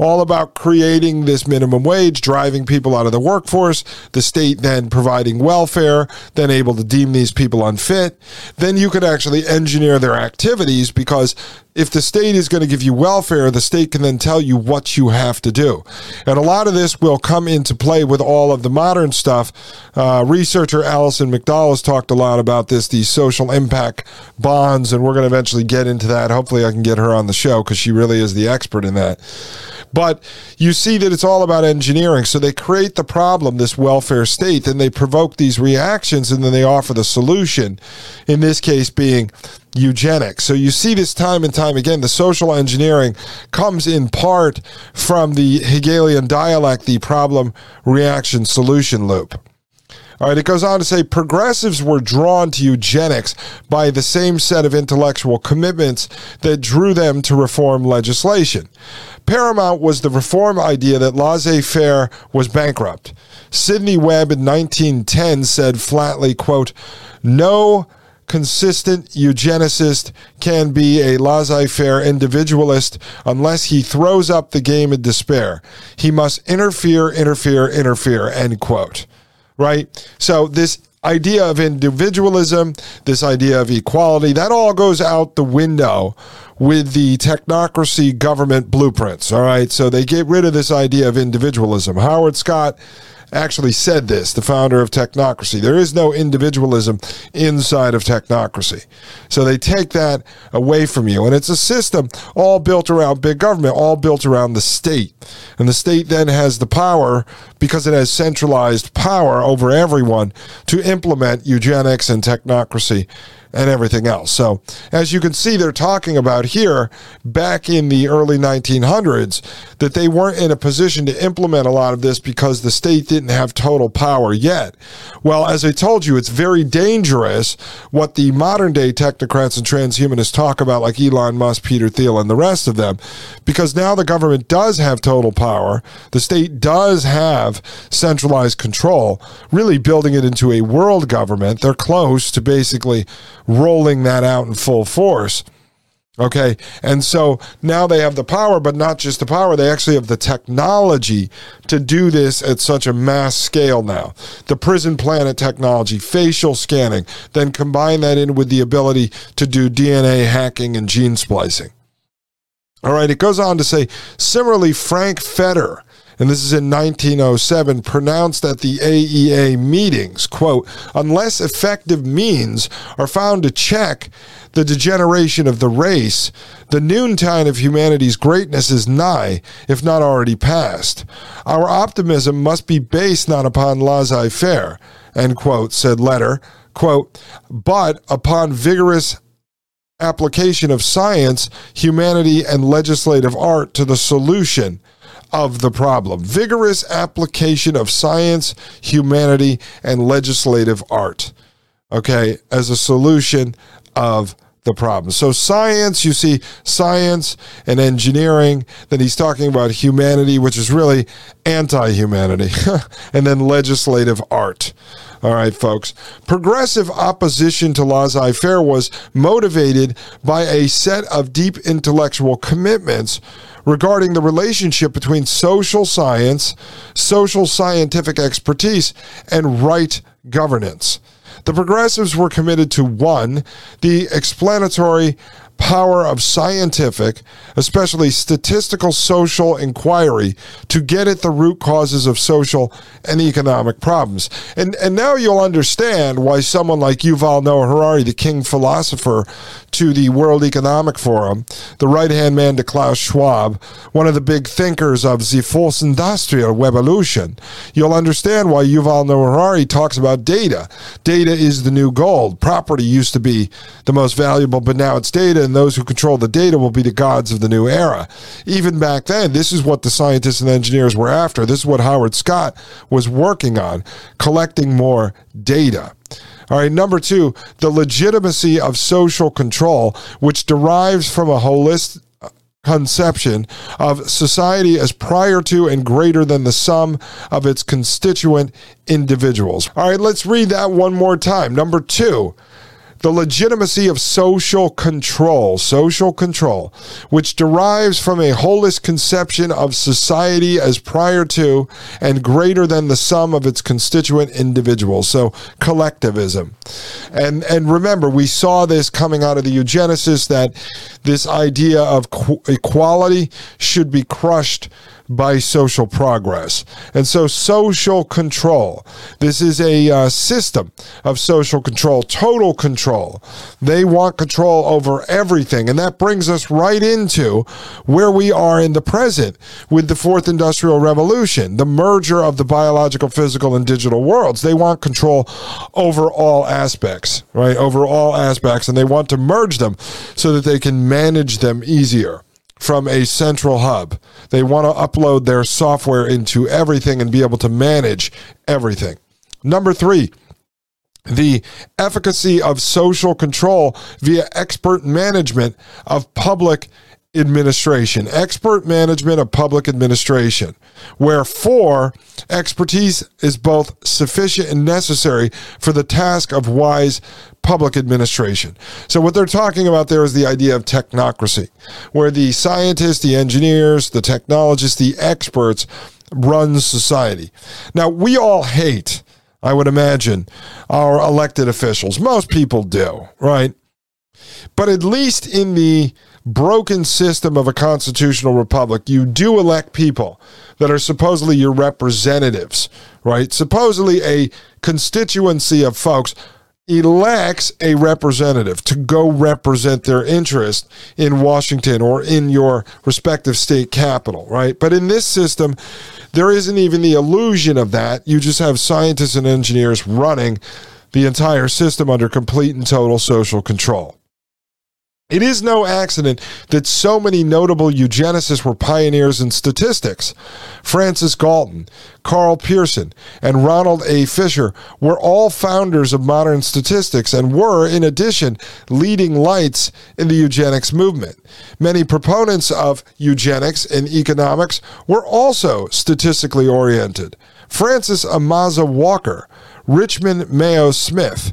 all about creating this minimum wage, driving people out of the workforce, the state then providing welfare, then able to deem these people unfit, then you could actually engineer their activities because if the state is going to give you welfare, the state can then tell you what you have to do. And a lot of this will come into play with all of the modern stuff. Uh, researcher Allison McDowell has talked a lot about this, these social impact bonds, and we're going to eventually get into that. Hopefully, I can get her on the show because she really is the expert in that. But you see that it's all about engineering. So they create the problem, this welfare state, then they provoke these reactions, and then they offer the solution. In this case, being eugenics. So you see this time and time again. The social engineering comes in part from the Hegelian dialect, the problem reaction solution loop. All right, it goes on to say progressives were drawn to eugenics by the same set of intellectual commitments that drew them to reform legislation. Paramount was the reform idea that laissez faire was bankrupt. Sidney Webb in 1910 said flatly, quote, no consistent eugenicist can be a laissez-faire individualist unless he throws up the game in despair. He must interfere, interfere, interfere, end quote. Right? So this idea of individualism, this idea of equality, that all goes out the window with the technocracy government blueprints. All right. So they get rid of this idea of individualism. Howard Scott actually said this, the founder of technocracy. There is no individualism inside of technocracy. So they take that away from you. And it's a system all built around big government, all built around the state. And the state then has the power, because it has centralized power over everyone, to implement eugenics and technocracy and everything else. So, as you can see, they're talking about here back in the early 1900s that they weren't in a position to implement a lot of this because the state didn't have total power yet. Well, as I told you, it's very dangerous what the modern day technocrats and transhumanists talk about, like Elon Musk, Peter Thiel, and the rest of them, because now the government does have total power. The state does have centralized control, really building it into a world government. They're close to basically rolling that out in full force. Okay. And so now they have the power, but not just the power, they actually have the technology to do this at such a mass scale now. The prison planet technology, facial scanning, then combine that in with the ability to do DNA hacking and gene splicing. All right. It goes on to say, similarly, Frank Fetter and this is in 1907, pronounced at the AEA meetings, quote, unless effective means are found to check the degeneration of the race, the noontime of humanity's greatness is nigh, if not already past. Our optimism must be based not upon laissez-faire, end quote, said Fetter, quote, but upon vigorous application of science, humanity, and legislative art to the solution of the problem. Vigorous application of science, humanity, and legislative art, okay, as a solution of the problem. So, science, you see science and engineering, then he's talking about humanity, which is really anti humanity, and then legislative art. All right, folks. Progressive opposition to laissez faire was motivated by a set of deep intellectual commitments regarding the relationship between social science, social scientific expertise, and right governance. The progressives were committed to one, the explanatory power of scientific, especially statistical social inquiry to get at the root causes of social and economic problems. And and now you'll understand why someone like Yuval Noah Harari, the king philosopher to the World Economic Forum, the right-hand man to Klaus Schwab, one of the big thinkers of the Fourth Industrial Revolution, you'll understand why Yuval Noah Harari talks about data. Data is the new gold. Property used to be the most valuable, but now it's data and those who control the data will be the gods of the new era. Even back then, this is what the scientists and engineers were after. This is what Howard Scott was working on, collecting more data. All right, number two, the legitimacy of social control, which derives from a holistic conception of society as prior to and greater than the sum of its constituent individuals. All right, let's read that one more time. Number two, the legitimacy of social control, social control, which derives from a holist conception of society as prior to and greater than the sum of its constituent individuals. So collectivism. And and remember, we saw this coming out of the eugenicists that this idea of equality should be crushed by social progress. And so, social control. This is a uh, system of social control, total control. They want control over everything. And that brings us right into where we are in the present with the fourth industrial revolution, the merger of the biological, physical, and digital worlds. They want control over all aspects, right? Over all aspects. And they want to merge them so that they can manage them easier from a central hub. They want to upload their software into everything and be able to manage everything. Number three, the efficacy of social control via expert management of public administration, expert management of public administration, where four, expertise is both sufficient and necessary for the task of wise public administration. So, what they're talking about there is the idea of technocracy, where the scientists, the engineers, the technologists, the experts run society. Now, we all hate, I would imagine, our elected officials. Most people do, right? But at least in the broken system of a constitutional republic, you do elect people that are supposedly your representatives, right? Supposedly a constituency of folks elects a representative to go represent their interest in Washington or in your respective state capital, right? But in this system, there isn't even the illusion of that. You just have scientists and engineers running the entire system under complete and total social control. It is no accident that so many notable eugenicists were pioneers in statistics. Francis Galton, Karl Pearson, and Ronald A. Fisher were all founders of modern statistics and were, in addition, leading lights in the eugenics movement. Many proponents of eugenics in economics were also statistically oriented. Francis Amasa Walker, Richmond Mayo Smith,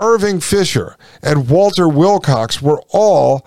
Irving Fisher, and Walter Willcox were all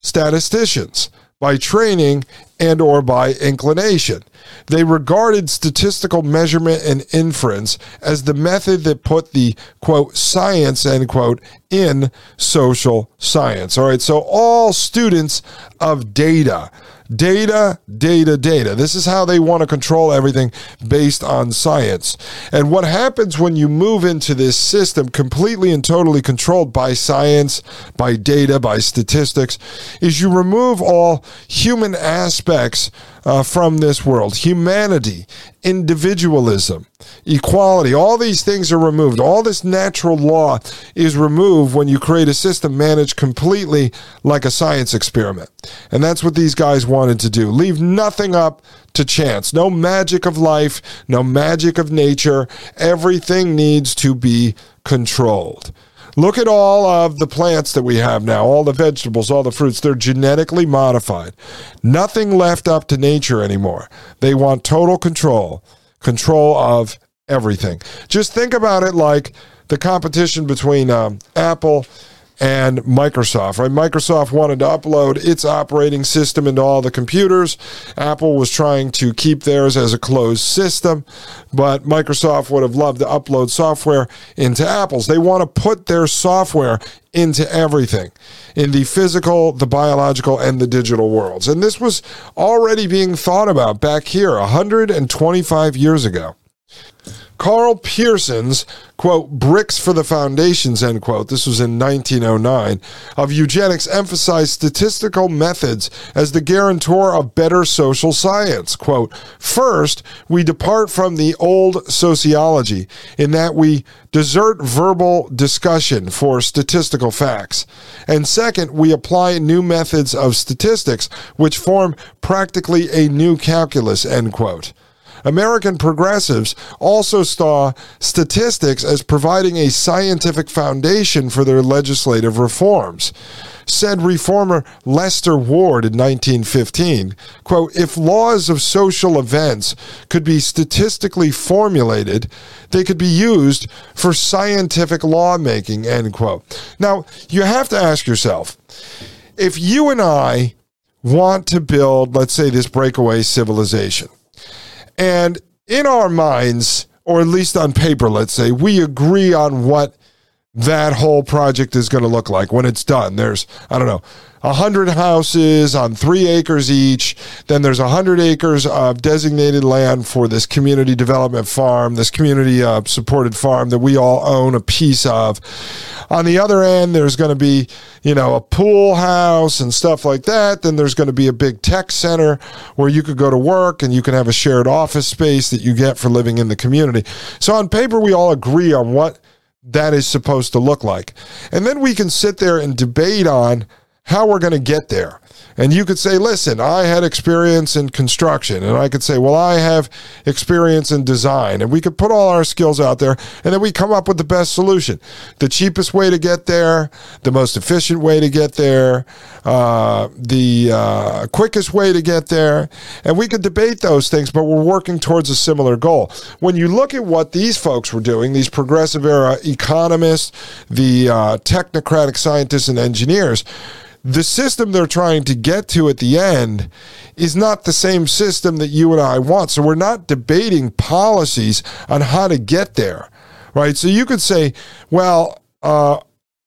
statisticians by training and or by inclination. They regarded statistical measurement and inference as the method that put the quote science end quote in social science. All right, so all students of data Data, data, data. This is how they want to control everything based on science. And what happens when you move into this system completely and totally controlled by science, by data, by statistics, is you remove all human aspects uh, from this world. Humanity, individualism, equality, all these things are removed. All this natural law is removed when you create a system managed completely like a science experiment. And that's what these guys wanted to do. Leave nothing up to chance. No magic of life, no magic of nature. Everything needs to be controlled. Look at all of the plants that we have now, all the vegetables, all the fruits. They're genetically modified. Nothing left up to nature anymore. They want total control, control of everything. Just think about it like the competition between um, Apple and Microsoft, right? Microsoft wanted to upload its operating system into all the computers. Apple was trying to keep theirs as a closed system, but Microsoft would have loved to upload software into Apple's. They want to put their software into everything in the physical, the biological, and the digital worlds. And this was already being thought about back here 125 years ago. Karl Pearson's, quote, bricks for the foundations, end quote, this was in 1909, of eugenics emphasized statistical methods as the guarantor of better social science. Quote, first, we depart from the old sociology in that we desert verbal discussion for statistical facts. And second, we apply new methods of statistics which form practically a new calculus, end quote. American progressives also saw statistics as providing a scientific foundation for their legislative reforms. Said reformer Lester Ward in 1915, quote, if laws of social events could be statistically formulated, they could be used for scientific lawmaking, end quote. Now, you have to ask yourself, if you and I want to build, let's say, this breakaway civilization, and in our minds, or at least on paper, let's say, we agree on what that whole project is going to look like when it's done. There's, I don't know, 100 houses on three acres each. Then there's 100 acres of designated land for this community development farm, this community uh, supported farm that we all own a piece of. On the other end, there's going to be, you know, a pool house and stuff like that. Then there's going to be a big tech center where you could go to work and you can have a shared office space that you get for living in the community. So on paper, we all agree on what that is supposed to look like. And then we can sit there and debate on how we're going to get there. And you could say, listen, I had experience in construction. And I could say, well, I have experience in design. And we could put all our skills out there and then we come up with the best solution. The cheapest way to get there, the most efficient way to get there, uh, the uh, quickest way to get there. And we could debate those things, but we're working towards a similar goal. When you look at what these folks were doing, these progressive era economists, the uh, technocratic scientists and engineers, the system they're trying to get to at the end is not the same system that you and I want. So we're not debating policies on how to get there, right? So you could say, well, uh,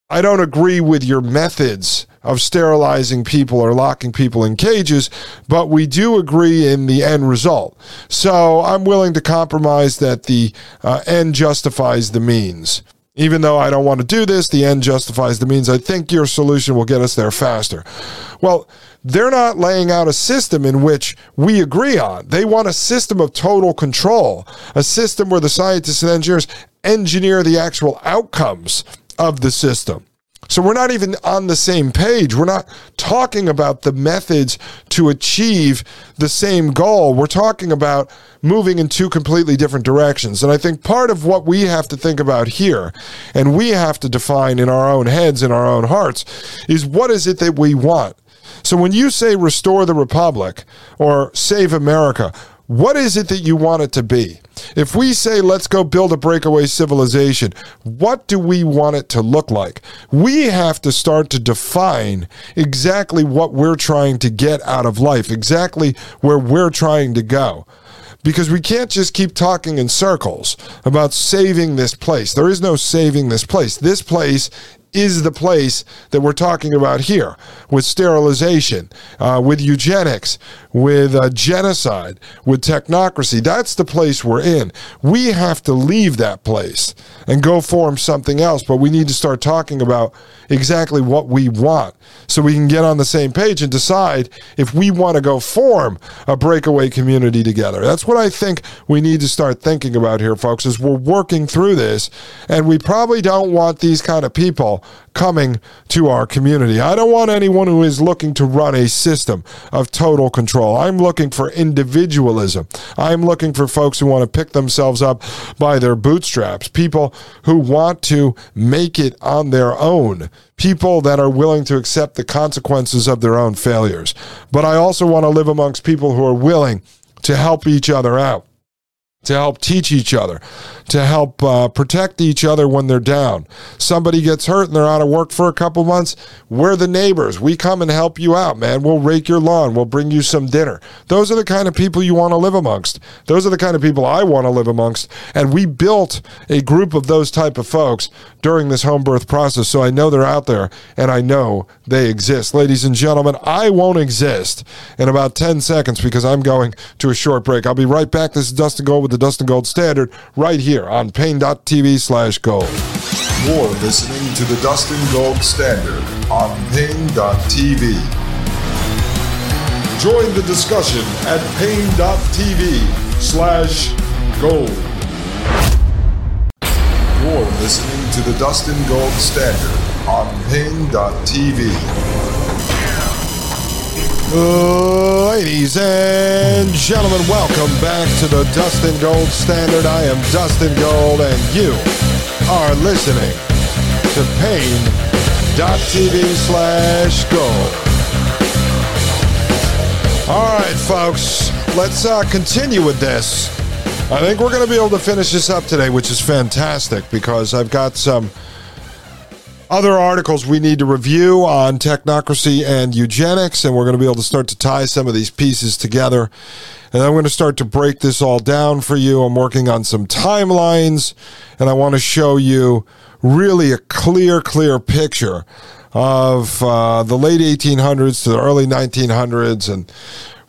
I don't agree with your methods of sterilizing people or locking people in cages, but we do agree in the end result. So I'm willing to compromise that the uh, end justifies the means. Even though I don't want to do this, the end justifies the means. I think your solution will get us there faster. Well, they're not laying out a system in which we agree on. They want a system of total control, a system where the scientists and engineers engineer the actual outcomes of the system. So we're not even on the same page. We're not talking about the methods to achieve the same goal. We're talking about moving in two completely different directions. And I think part of what we have to think about here and we have to define in our own heads, in our own hearts, is what is it that we want? So when you say restore the republic or save America, what is it that you want it to be? If we say, let's go build a breakaway civilization, what do we want it to look like? We have to start to define exactly what we're trying to get out of life, exactly where we're trying to go because we can't just keep talking in circles about saving this place. There is no saving this place. This place is the place that we're talking about here with sterilization, uh, with eugenics, with uh, genocide, with technocracy. That's the place we're in. We have to leave that place and go form something else, but we need to start talking about exactly what we want so we can get on the same page and decide if we want to go form a breakaway community together. That's what I think we need to start thinking about here, folks, as we're working through this. And we probably don't want these kind of people coming to our community. I don't want anyone who is looking to run a system of total control. I'm looking for individualism. I'm looking for folks who want to pick themselves up by their bootstraps, people who want to make it on their own, people that are willing to accept the consequences of their own failures. But I also want to live amongst people who are willing to help each other out to help teach each other, to help uh, protect each other when they're down. Somebody gets hurt and they're out of work for a couple months. We're the neighbors. We come and help you out, man. We'll rake your lawn. We'll bring you some dinner. Those are the kind of people you want to live amongst. Those are the kind of people I want to live amongst. And we built a group of those type of folks during this home birth process. So I know they're out there and I know they exist. Ladies and gentlemen, I won't exist in about 10 seconds because I'm going to a short break. I'll be right back. This is Dustin Gold with the Dustin Gold Standard right here on Paine.tv slash gold. You're listening to the Dustin Gold Standard on Paine.tv. Join the discussion at Paine.tv slash gold. You're listening to the Dustin Gold Standard on Paine.tv. Ladies and gentlemen, welcome back to the Dustin Gold Standard. I am Dustin Gold, and you are listening to Paine.tv slash gold. All right, folks, let's uh, continue with this. I think we're going to be able to finish this up today, which is fantastic because I've got some other articles we need to review on technocracy and eugenics, and we're going to be able to start to tie some of these pieces together. And I'm going to start to break this all down for you. I'm working on some timelines, and I want to show you really a clear, clear picture of uh, the late 1800s to the early 1900s and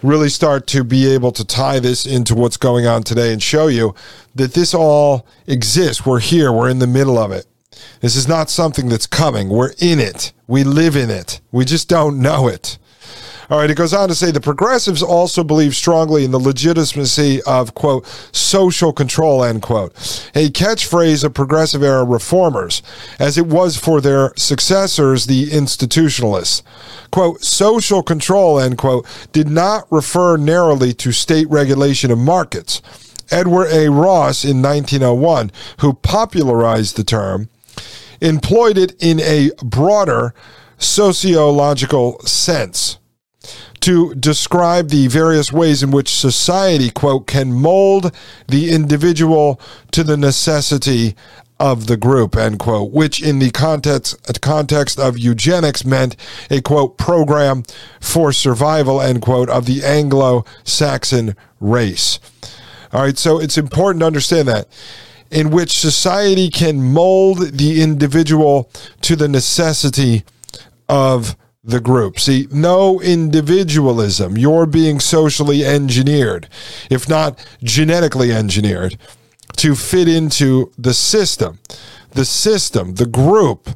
really start to be able to tie this into what's going on today and show you that this all exists. We're here, we're in the middle of it. This is not something that's coming. We're in it. We live in it. We just don't know it. All right, it goes on to say the progressives also believe strongly in the legitimacy of, quote, social control, end quote, a catchphrase of progressive era reformers, as it was for their successors, the institutionalists. Quote, social control, end quote, did not refer narrowly to state regulation of markets. Edward A. Ross in 1901, who popularized the term, employed it in a broader sociological sense to describe the various ways in which society, quote, can mold the individual to the necessity of the group, end quote, which in the context, context of eugenics meant a, quote, program for survival, end quote, of the Anglo Saxon race. All right, so it's important to understand that in which society can mold the individual to the necessity of the group. See, no individualism. You're being socially engineered, if not genetically engineered, to fit into the system. The system, the group,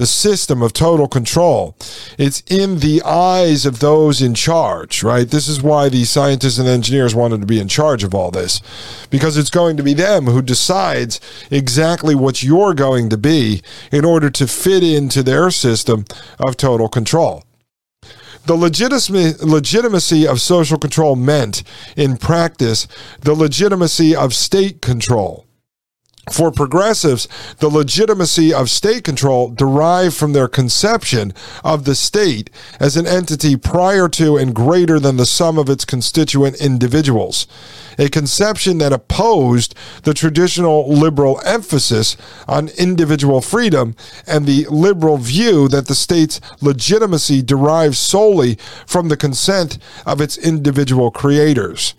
the system of total control. It's in the eyes of those in charge, right? This is why the scientists and engineers wanted to be in charge of all this, because it's going to be them who decides exactly what you're going to be in order to fit into their system of total control. The legitimacy of social control meant, in practice, the legitimacy of state control. For progressives, the legitimacy of state control derived from their conception of the state as an entity prior to and greater than the sum of its constituent individuals, a conception that opposed the traditional liberal emphasis on individual freedom and the liberal view that the state's legitimacy derives solely from the consent of its individual creators.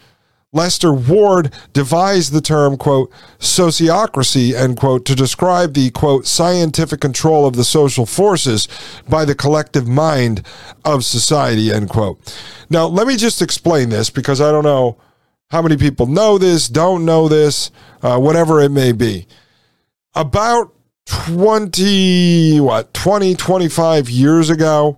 Lester Ward devised the term, quote, sociocracy, end quote, to describe the, quote, scientific control of the social forces by the collective mind of society, end quote. Now, let me just explain this because I don't know how many people know this, don't know this, uh, whatever it may be. About 20, what, 20, 25 years ago,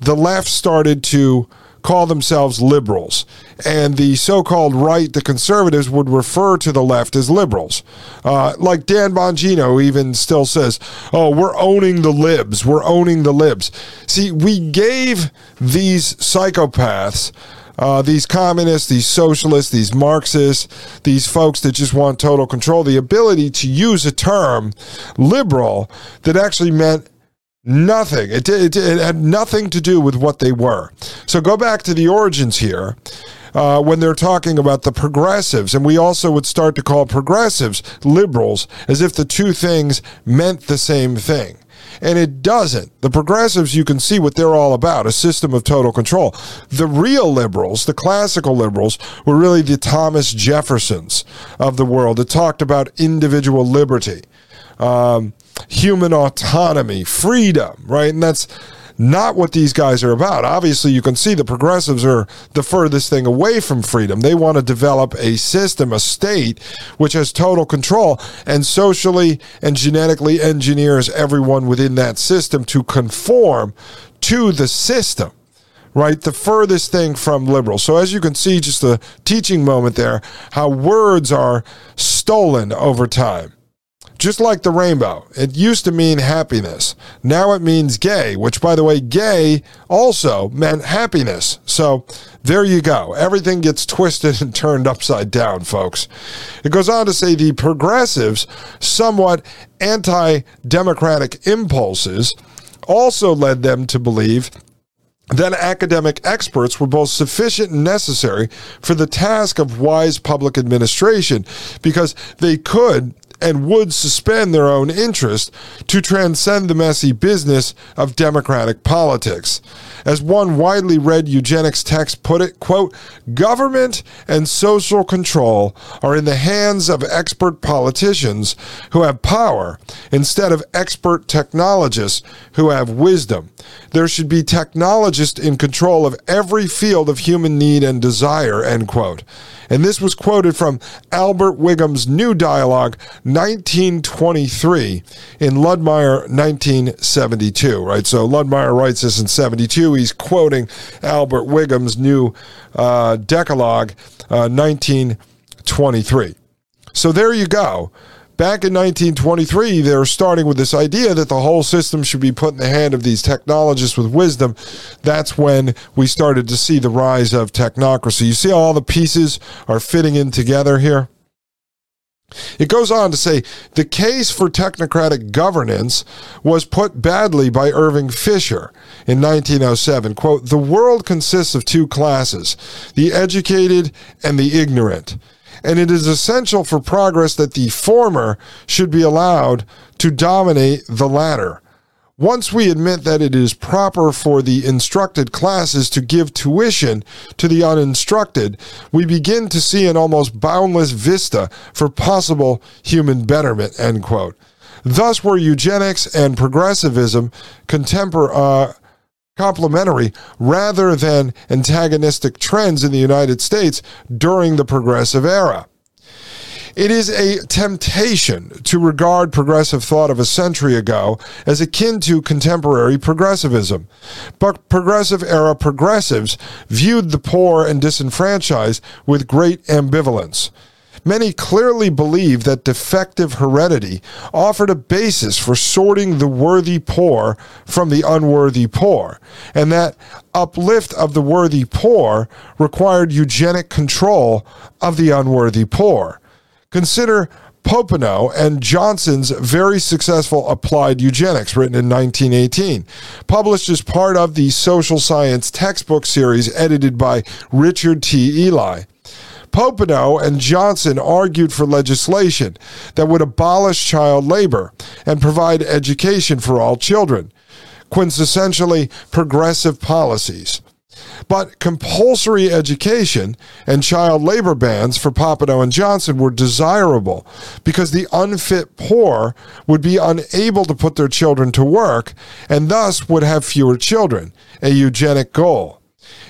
the left started to call themselves liberals. And the so called right, the conservatives, would refer to the left as liberals. Uh, like Dan Bongino even still says, oh, we're owning the libs. We're owning the libs. See, we gave these psychopaths. Uh, these communists, these socialists, these Marxists, these folks that just want total control, the ability to use a term liberal that actually meant Nothing. It, it, it, had nothing to do with what they were. So go back to the origins here. Uh, when they're talking about the progressives, and we also would start to call progressives liberals as if the two things meant the same thing. And it doesn't. The progressives, you can see what they're all about a system of total control. The real liberals, the classical liberals, were really the Thomas Jeffersons of the world that talked about individual liberty. Um, human autonomy, freedom, right? And that's not what these guys are about. Obviously, you can see the progressives are the furthest thing away from freedom. They want to develop a system, a state, which has total control and socially and genetically engineers everyone within that system to conform to the system. Right, the furthest thing from liberal. So, as you can see, just a teaching moment there, how words are stolen over time just like the rainbow. It used to mean happiness. Now it means gay, which, by the way, gay also meant happiness. So there you go. Everything gets twisted and turned upside down, folks. It goes on to say the progressives' somewhat anti democratic impulses also led them to believe that academic experts were both sufficient and necessary for the task of wise public administration because they could and would suspend their own interest to transcend the messy business of democratic politics. As one widely read eugenics text put it, quote, government and social control are in the hands of expert politicians who have power instead of expert technologists who have wisdom. There should be technologists in control of every field of human need and desire, end quote. And this was quoted from Albert Wiggam's new dialogue, 1923 in Ludmerer 1972, right? So Ludmerer writes this in 72. He's quoting Albert Wiggam's new uh, Decalogue, uh, 1923. So there you go. Back in 1923, they were starting with this idea that the whole system should be put in the hand of these technologists with wisdom. That's when we started to see the rise of technocracy. You see how all the pieces are fitting in together here? It goes on to say the case for technocratic governance was put badly by Irving Fisher in 1907. Quote, the world consists of two classes, the educated and the ignorant and it is essential for progress that the former should be allowed to dominate the latter. Once we admit that it is proper for the instructed classes to give tuition to the uninstructed, we begin to see an almost boundless vista for possible human betterment. End quote. Thus were eugenics and progressivism contemporary. Uh, complementary rather than antagonistic trends in the United States during the progressive era. It is a temptation to regard progressive thought of a century ago as akin to contemporary progressivism. But progressive era progressives viewed the poor and disenfranchised with great ambivalence. Many clearly believe that defective heredity offered a basis for sorting the worthy poor from the unworthy poor, and that uplift of the worthy poor required eugenic control of the unworthy poor. Consider Popenoe and Johnson's very successful Applied Eugenics, written in 1918, published as part of the social science textbook series edited by Richard T. Ely. Popenoe and Johnson argued for legislation that would abolish child labor and provide education for all children, quintessentially progressive policies. But compulsory education and child labor bans for Popenoe and Johnson were desirable because the unfit poor would be unable to put their children to work and thus would have fewer children, a eugenic goal.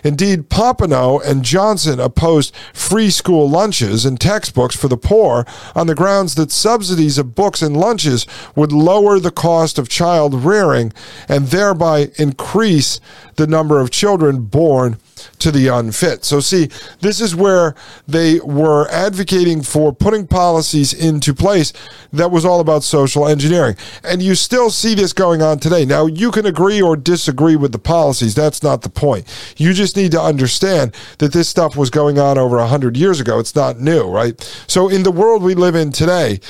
Indeed, Popenoe and Johnson opposed free school lunches and textbooks for the poor on the grounds that subsidies of books and lunches would lower the cost of child rearing and thereby increase the number of children born to the unfit. So, see, this is where they were advocating for putting policies into place that was all about social engineering. And you still see this going on today. Now, you can agree or disagree with the policies. That's not the point. You just need to understand that this stuff was going on over 100 years ago. It's not new, right? So, in the world we live in today,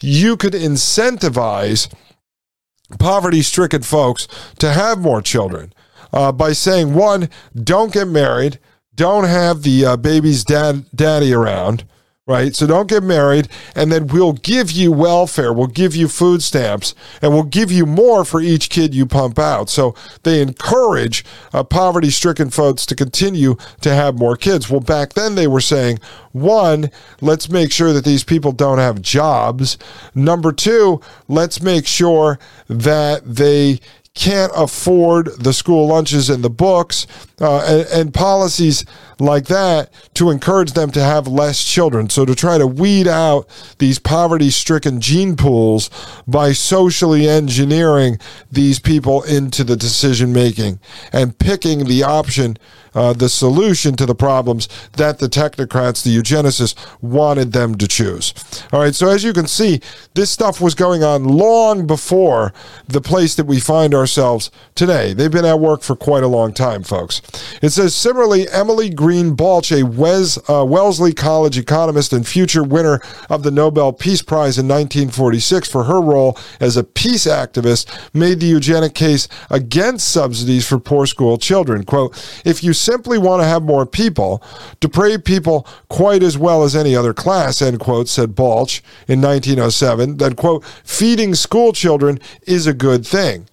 you could incentivize poverty stricken folks to have more children uh, by saying one, don't get married, don't have the uh, baby's dad daddy around, right? So don't get married, and then we'll give you welfare, we'll give you food stamps, and we'll give you more for each kid you pump out. So they encourage uh, poverty stricken folks to continue to have more kids. Well, back then they were saying, one, let's make sure that these people don't have jobs. Number two, let's make sure that they can't afford the school lunches and the books uh, and, and, policies like that to encourage them to have less children. So to try to weed out these poverty stricken gene pools by socially engineering these people into the decision making and picking the option uh, the solution to the problems that the technocrats, the eugenicists, wanted them to choose. All right, so as you can see, this stuff was going on long before the place that we find ourselves today. They've been at work for quite a long time, folks. It says similarly, Emily Greene Balch, a Wes, uh, Wellesley College economist and future winner of the Nobel Peace Prize in 1946 for her role as a peace activist, made the eugenic case against subsidies for poor school children. Quote, if you simply want to have more people, depraved people quite as well as any other class, end quote, said Balch in 1907, that, quote, feeding school children is a good thing.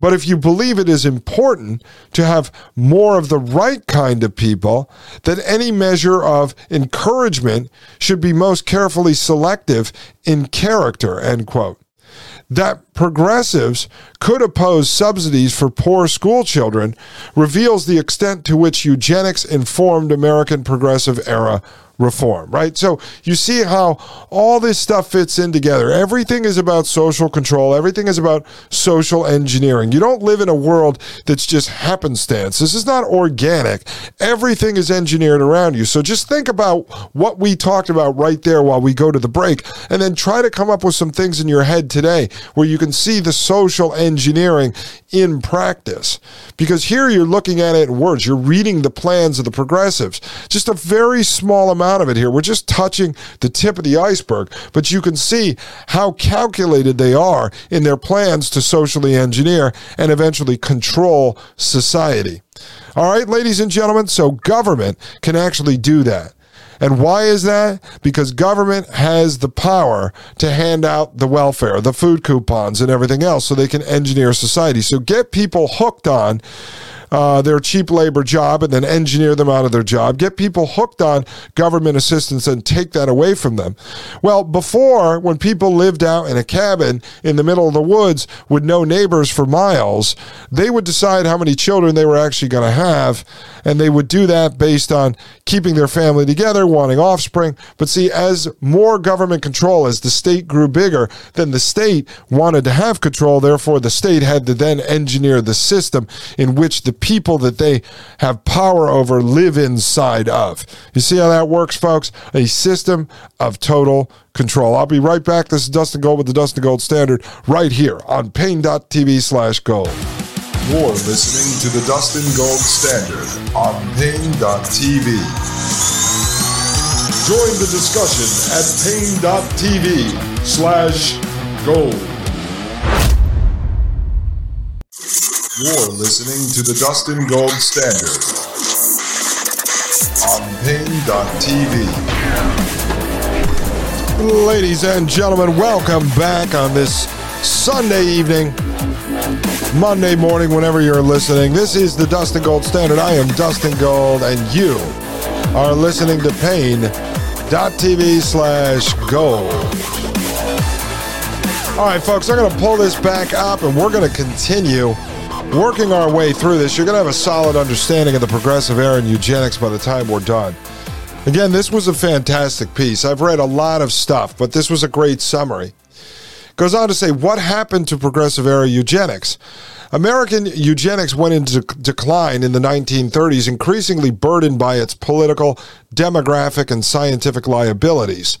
But if you believe it is important to have more of the right kind of people, then any measure of encouragement should be most carefully selective in character, end quote. That progressives could oppose subsidies for poor school children reveals the extent to which eugenics informed American progressive era reform, right? So you see how all this stuff fits in together. Everything is about social control, everything is about social engineering. You don't live in a world that's just happenstance. This is not organic. Everything is engineered around you. So just think about what we talked about right there while we go to the break, and then try to come up with some things in your head today where you can see the social engineering in practice. Because here you're looking at it in words, you're reading the plans of the progressives. Just a very small amount of it here. We're just touching the tip of the iceberg, but you can see how calculated they are in their plans to socially engineer and eventually control society. All right, ladies and gentlemen, so government can actually do that. And why is that? Because government has the power to hand out the welfare, the food coupons, and everything else so they can engineer society. So get people hooked on uh, their cheap labor job and then engineer them out of their job, get people hooked on government assistance and take that away from them. Well, before, when people lived out in a cabin in the middle of the woods with no neighbors for miles, they would decide how many children they were actually going to have, and they would do that based on keeping their family together, wanting offspring. But see, as more government control, as the state grew bigger, then the state wanted to have control. Therefore, the state had to then engineer the system in which the people that they have power over live inside of. You see how that works, folks? A system of total control. I'll be right back. This is Dustin Gold with the Dustin Gold Standard right here on Paine.tv slash gold. You're listening to the Dustin Gold Standard on Paine.tv. Join the discussion at Paine.tv slash gold. You're listening to the Dustin Gold Standard on Paine.tv. Ladies and gentlemen, welcome back on this Sunday evening, Monday morning, whenever you're listening. This is the Dustin Gold Standard. I am Dustin Gold, and you are listening to Paine.tv slash gold. All right, folks, I'm going to pull this back up and we're going to continue working our way through this. You're going to have a solid understanding of the progressive era and eugenics by the time we're done. Again, this was a fantastic piece. I've read a lot of stuff, but this was a great summary. Goes on to say, what happened to progressive era eugenics? American eugenics went into decline in the 1930s, increasingly burdened by its political, demographic, and scientific liabilities.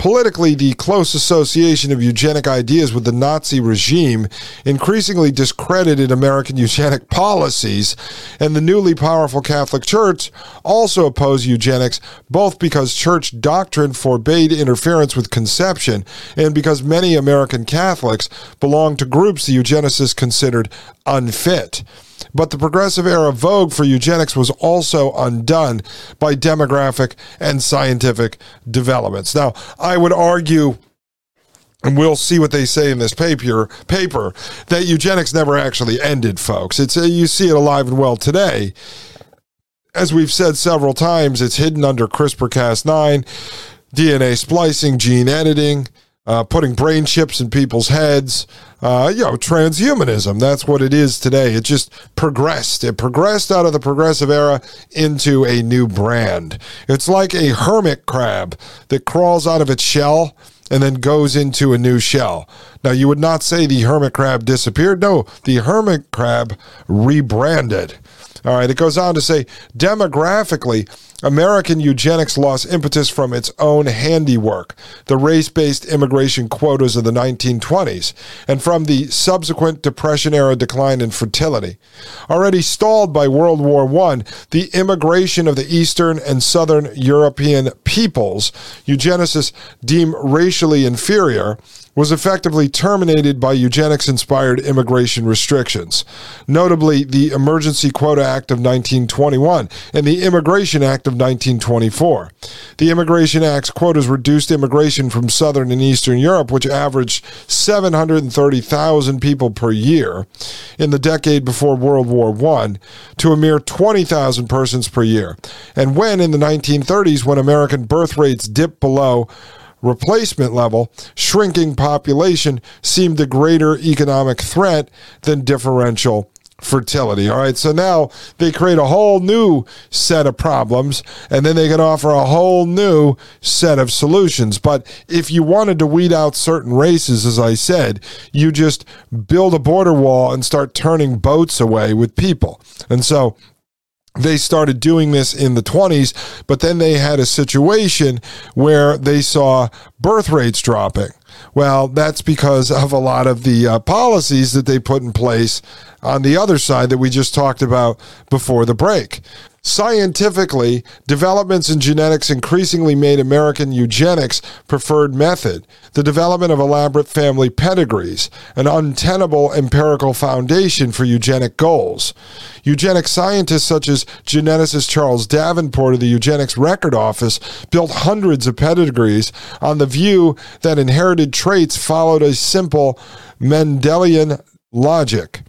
Politically, the close association of eugenic ideas with the Nazi regime increasingly discredited American eugenic policies, and the newly powerful Catholic Church also opposed eugenics, both because church doctrine forbade interference with conception and because many American Catholics belonged to groups the eugenicists considered unfit. But the progressive era vogue for eugenics was also undone by demographic and scientific developments. Now, I would argue and we'll see what they say in this paper paper that eugenics never actually ended folks it's uh, you see it alive and well today as we've said several times it's hidden under CRISPR-Cas9 DNA splicing gene editing uh, putting brain chips in people's heads. Uh, you know, transhumanism. That's what it is today. It just progressed. It progressed out of the progressive era into a new brand. It's like a hermit crab that crawls out of its shell and then goes into a new shell. Now, you would not say the hermit crab disappeared. No, the hermit crab rebranded. All right, it goes on to say demographically, American eugenics lost impetus from its own handiwork, the race based immigration quotas of the 1920s, and from the subsequent Depression era decline in fertility. Already stalled by World War I, the immigration of the Eastern and Southern European peoples, eugenicists deem racially inferior, was effectively terminated by eugenics inspired immigration restrictions, notably the Emergency Quota Act of 1921 and the Immigration Act of 1924. The Immigration Act's quotas reduced immigration from Southern and Eastern Europe, which averaged 730,000 people per year in the decade before World War I, to a mere 20,000 persons per year. And when in the 1930s, when American birth rates dipped below replacement level, shrinking population seemed a greater economic threat than differential fertility. All right. So now they create a whole new set of problems and then they can offer a whole new set of solutions. But if you wanted to weed out certain races, as I said, you just build a border wall and start turning boats away with people. And so they started doing this in the 20s, but then they had a situation where they saw birth rates dropping. Well, that's because of a lot of the uh, policies that they put in place on the other side that we just talked about before the break. Scientifically, developments in genetics increasingly made American eugenics preferred method. The development of elaborate family pedigrees, an untenable empirical foundation for eugenic goals. Eugenic scientists such as geneticist Charles Davenport of the Eugenics Record Office built hundreds of pedigrees on the view that inherited traits followed a simple Mendelian logic.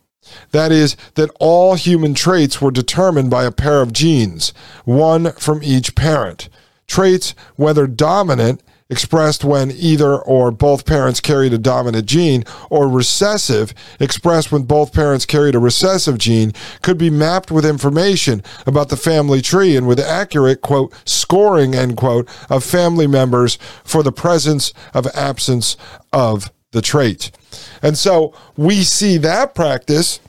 That is, that all human traits were determined by a pair of genes, one from each parent. Traits, whether dominant, expressed when either or both parents carried a dominant gene, or recessive, expressed when both parents carried a recessive gene, could be mapped with information about the family tree and with accurate, quote, scoring, end quote, of family members for the presence of absence of the trait. And so we see that practice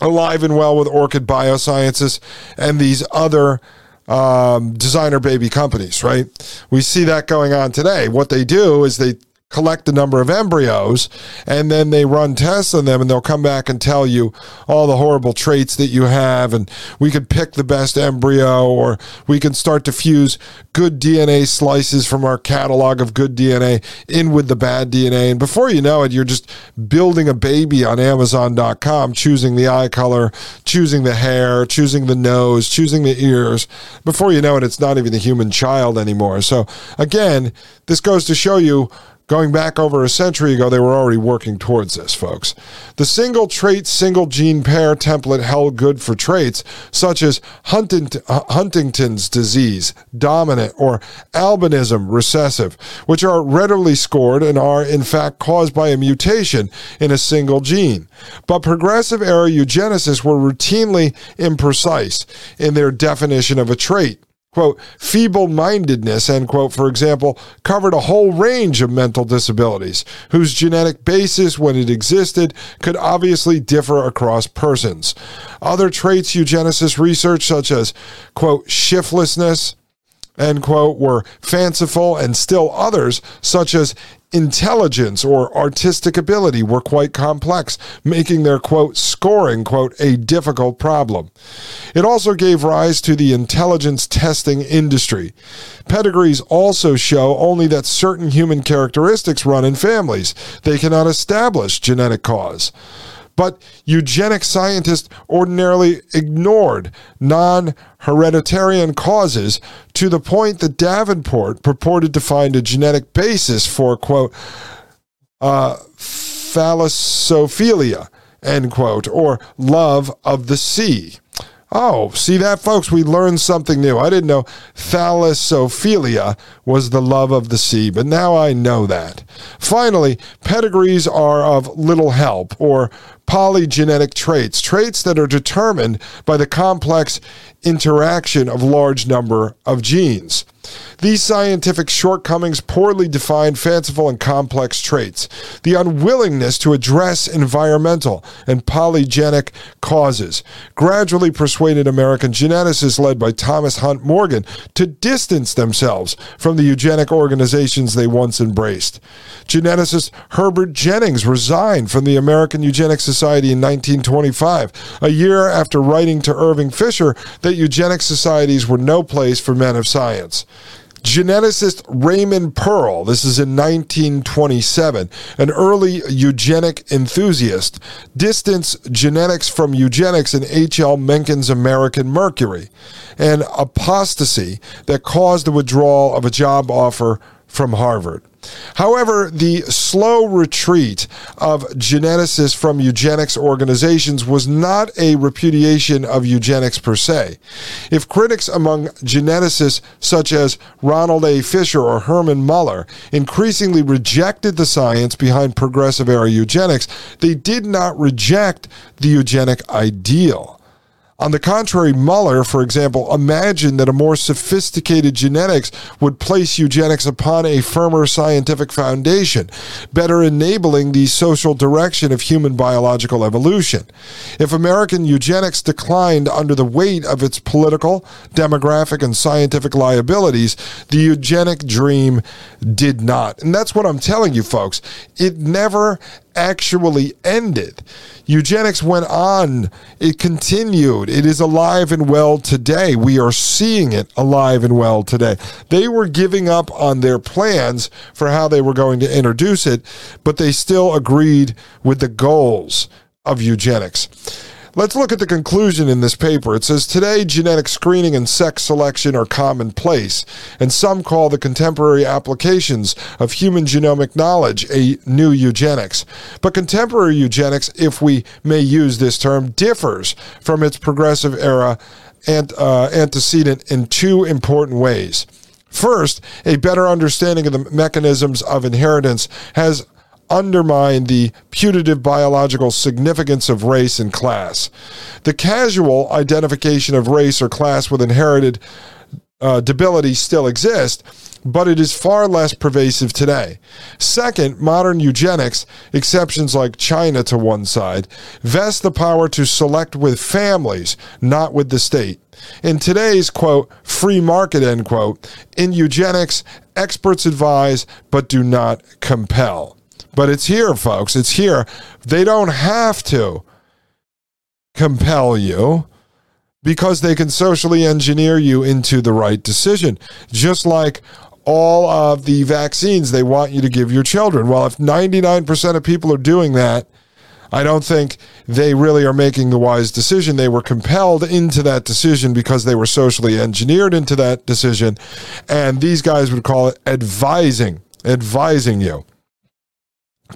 alive and well with Orchid Biosciences and these other um, designer baby companies, right? We see that going on today. What they do is they collect a number of embryos and then they run tests on them and they'll come back and tell you all the horrible traits that you have and we could pick the best embryo or we can start to fuse good DNA slices from our catalog of good DNA in with the bad DNA and before you know it you're just building a baby on amazon.com choosing the eye color choosing the hair choosing the nose choosing the ears. Before you know it it's not even a human child anymore. So again this goes to show you Going back over a century ago, they were already working towards this, folks. The single trait, single gene pair template held good for traits such as Huntington's disease, dominant, or albinism, recessive, which are readily scored and are, in fact, caused by a mutation in a single gene. But progressive era eugenicists were routinely imprecise in their definition of a trait quote, feeble mindedness, end quote, for example, covered a whole range of mental disabilities whose genetic basis, when it existed, could obviously differ across persons. Other traits eugenicists research, such as, quote, shiftlessness, end quote, were fanciful, and still others, such as intelligence or artistic ability, were quite complex, making their, quote, scoring, quote, a difficult problem. It also gave rise to the intelligence testing industry. Pedigrees also show only that certain human characteristics run in families. They cannot establish genetic cause but eugenic scientists ordinarily ignored non hereditarian causes to the point that Davenport purported to find a genetic basis for, quote, uh, end quote, or love of the sea. Oh, see that, folks? We learned something new. I didn't know thalassophilia was the love of the sea, but now I know that. Finally, pedigrees are of little help, or polygenetic traits, traits that are determined by the complex interaction of large number of genes. These scientific shortcomings poorly define fanciful and complex traits. The unwillingness to address environmental and polygenic causes gradually persuaded American geneticists led by Thomas Hunt Morgan to distance themselves from the eugenic organizations they once embraced. Geneticist Herbert Jennings resigned from the American Eugenics Society in 1925, a year after writing to Irving Fisher that eugenic societies were no place for men of science. Geneticist Raymond Pearl, this is in 1927, an early eugenic enthusiast, distanced genetics from eugenics in H.L. Mencken's American Mercury, an apostasy that caused the withdrawal of a job offer from Harvard. However, the slow retreat of geneticists from eugenics organizations was not a repudiation of eugenics per se. If critics among geneticists such as Ronald A. Fisher or Herman Muller increasingly rejected the science behind progressive era eugenics, they did not reject the eugenic ideal. On the contrary, Muller, for example, imagined that a more sophisticated genetics would place eugenics upon a firmer scientific foundation, better enabling the social direction of human biological evolution. If American eugenics declined under the weight of its political, demographic, and scientific liabilities, the eugenic dream did not. And that's what I'm telling you, folks. It never actually ended. Eugenics went on, it continued. It is alive and well today. We are seeing it alive and well today. They were giving up on their plans for how they were going to introduce it, but they still agreed with the goals of eugenics. Let's look at the conclusion in this paper. It says today genetic screening and sex selection are commonplace, and some call the contemporary applications of human genomic knowledge a new eugenics. But contemporary eugenics, if we may use this term, differs from its progressive era and uh, antecedent in two important ways. First, a better understanding of the mechanisms of inheritance has undermine the putative biological significance of race and class. The casual identification of race or class with inherited uh, debility still exists, but it is far less pervasive today. Second, modern eugenics, exceptions like China to one side, vest the power to select with families, not with the state. In today's quote, free market, end quote, in eugenics, experts advise but do not compel. But it's here, folks. It's here. They don't have to compel you because they can socially engineer you into the right decision. Just like all of the vaccines they want you to give your children. Well, if 99% of people are doing that, I don't think they really are making the wise decision. They were compelled into that decision because they were socially engineered into that decision. And these guys would call it advising, advising you.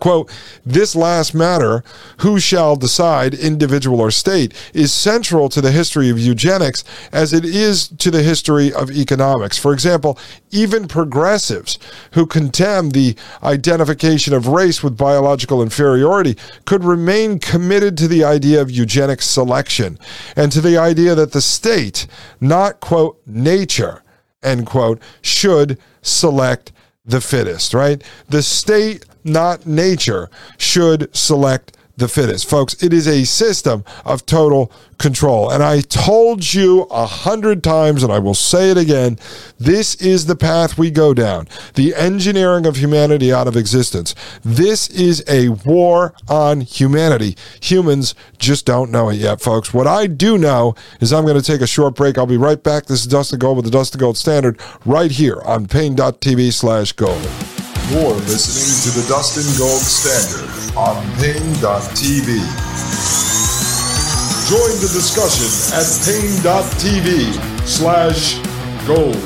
Quote, this last matter, who shall decide, individual or state, is central to the history of eugenics as it is to the history of economics. For example, even progressives who condemn the identification of race with biological inferiority could remain committed to the idea of eugenic selection and to the idea that the state, not, quote, nature, end quote, should select the fittest, right? The state not nature, should select the fittest. Folks, it is a system of total control. And I told you a hundred times, and I will say it again this is the path we go down the engineering of humanity out of existence. This is a war on humanity. Humans just don't know it yet, folks. What I do know is I'm going to take a short break. I'll be right back. This is Dustin Gold with the Dustin Gold Standard right here on paine.tv slash gold. You're listening to the Dustin Gold Standard on Paine.tv. Join the discussion at Paine.tv slash gold.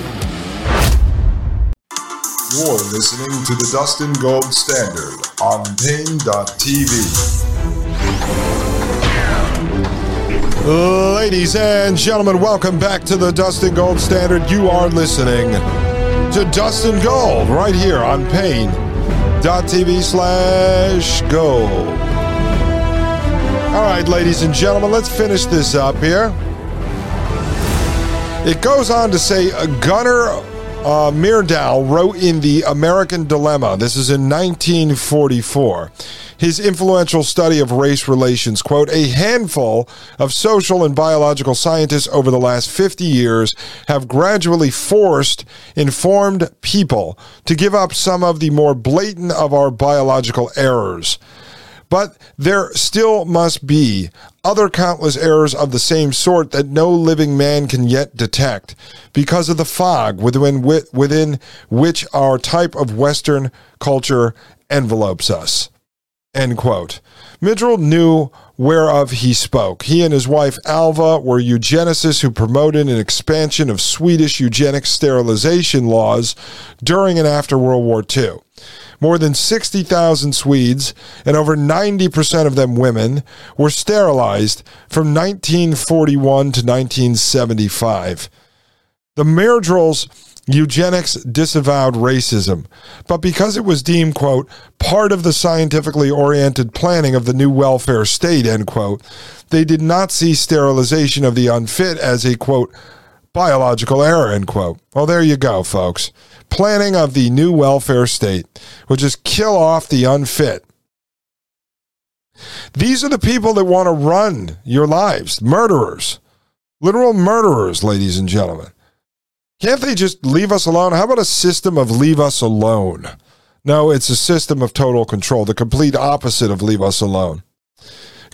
You're listening to the Dustin Gold Standard on Paine.tv. Ladies and gentlemen, welcome back to the Dustin Gold Standard. You are listening to Dustin Gold right here on Paine.tv slash gold. All right, ladies and gentlemen, let's finish this up here. It goes on to say Gunnar uh, Myrdal wrote in The American Dilemma. This is in 1944 his influential study of race relations. Quote, a handful of social and biological scientists over the last 50 years have gradually forced informed people to give up some of the more blatant of our biological errors. But there still must be other countless errors of the same sort that no living man can yet detect because of the fog within, within which our type of Western culture envelopes us. End quote. Myrdal knew whereof he spoke. He and his wife Alva were eugenicists who promoted an expansion of Swedish eugenic sterilization laws during and after World War II. More than 60,000 Swedes, and over 90% of them women, were sterilized from 1941 to 1975. The Myrdals eugenics disavowed racism, but because it was deemed, quote, part of the scientifically oriented planning of the new welfare state, end quote, they did not see sterilization of the unfit as a, quote, biological error, end quote. Well, there you go, folks. Planning of the new welfare state, which is kill off the unfit. These are the people that want to run your lives, murderers, literal murderers, ladies and gentlemen. Can't they just leave us alone? How about a system of leave us alone? No, it's a system of total control, the complete opposite of leave us alone.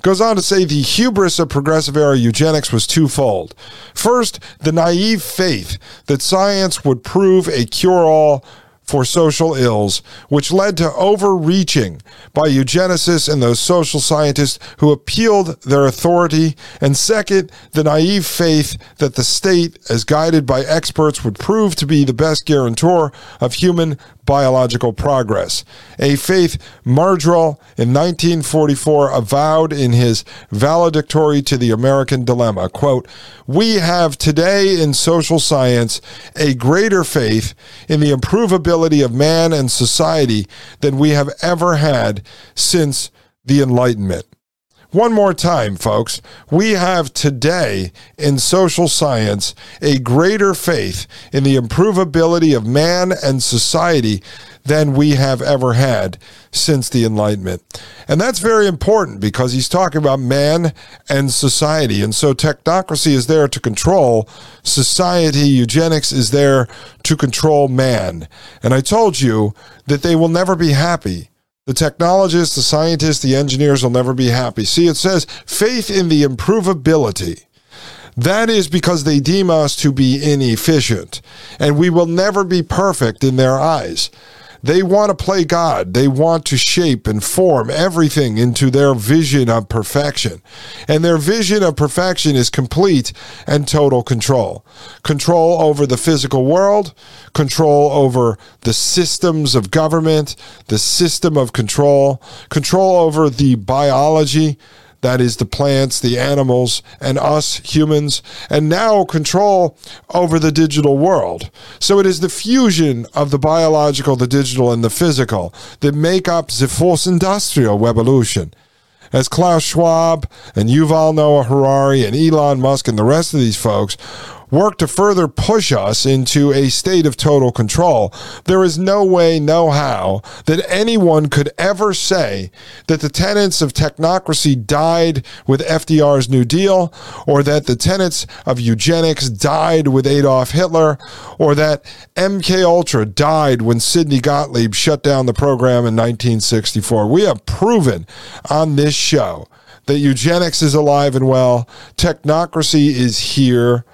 Goes on to say the hubris of progressive era eugenics was twofold. First, the naive faith that science would prove a cure all for social ills, which led to overreaching by eugenicists and those social scientists who appealed their authority. And second, the naive faith that the state, as guided by experts, would prove to be the best guarantor of human biological progress. A faith Myrdal in 1944 avowed in his valedictory to the American Dilemma, quote, "We have today in social science a greater faith in the improvability of man and society than we have ever had since the Enlightenment." One more time, folks. We have today in social science a greater faith in the improvability of man and society than we have ever had since the Enlightenment. And that's very important because he's talking about man and society. And so technocracy is there to control society, eugenics is there to control man. And I told you that they will never be happy the technologists, the scientists, the engineers will never be happy. See, it says faith in the improvability. That is because they deem us to be inefficient, and we will never be perfect in their eyes. They want to play God. They want to shape and form everything into their vision of perfection. And their vision of perfection is complete and total control. Control over the physical world, control over the systems of government, the system of control, control over the biology, that is the plants, the animals, and us humans, and now control over the digital world. So it is the fusion of the biological, the digital, and the physical that make up the fourth industrial revolution. As Klaus Schwab and Yuval Noah Harari and Elon Musk and the rest of these folks work to further push us into a state of total control. There is no way, no how that anyone could ever say that the tenets of technocracy died with FDR's New Deal, or that the tenets of eugenics died with Adolf Hitler, or that MK Ultra died when Sidney Gottlieb shut down the program in 1964. We have proven on this show that eugenics is alive and well, technocracy is here.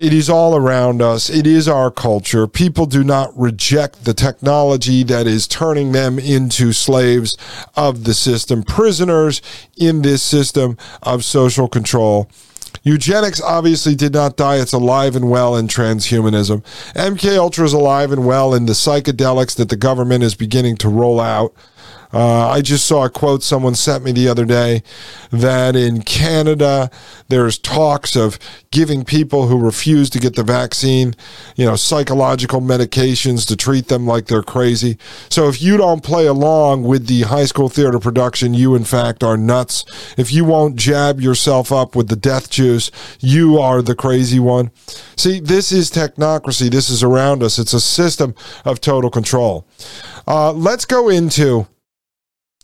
It is all around us. It is our culture. People do not reject the technology that is turning them into slaves of the system, prisoners in this system of social control. Eugenics obviously did not die. It's alive and well in transhumanism. MK Ultra is alive and well in the psychedelics that the government is beginning to roll out. Uh, I just saw a quote someone sent me the other day that in Canada there's talks of giving people who refuse to get the vaccine, you know, psychological medications to treat them like they're crazy. So if you don't play along with the high school theater production, you in fact are nuts. If you won't jab yourself up with the death juice, you are the crazy one. See, this is technocracy. This is around us. It's a system of total control. Uh, let's go into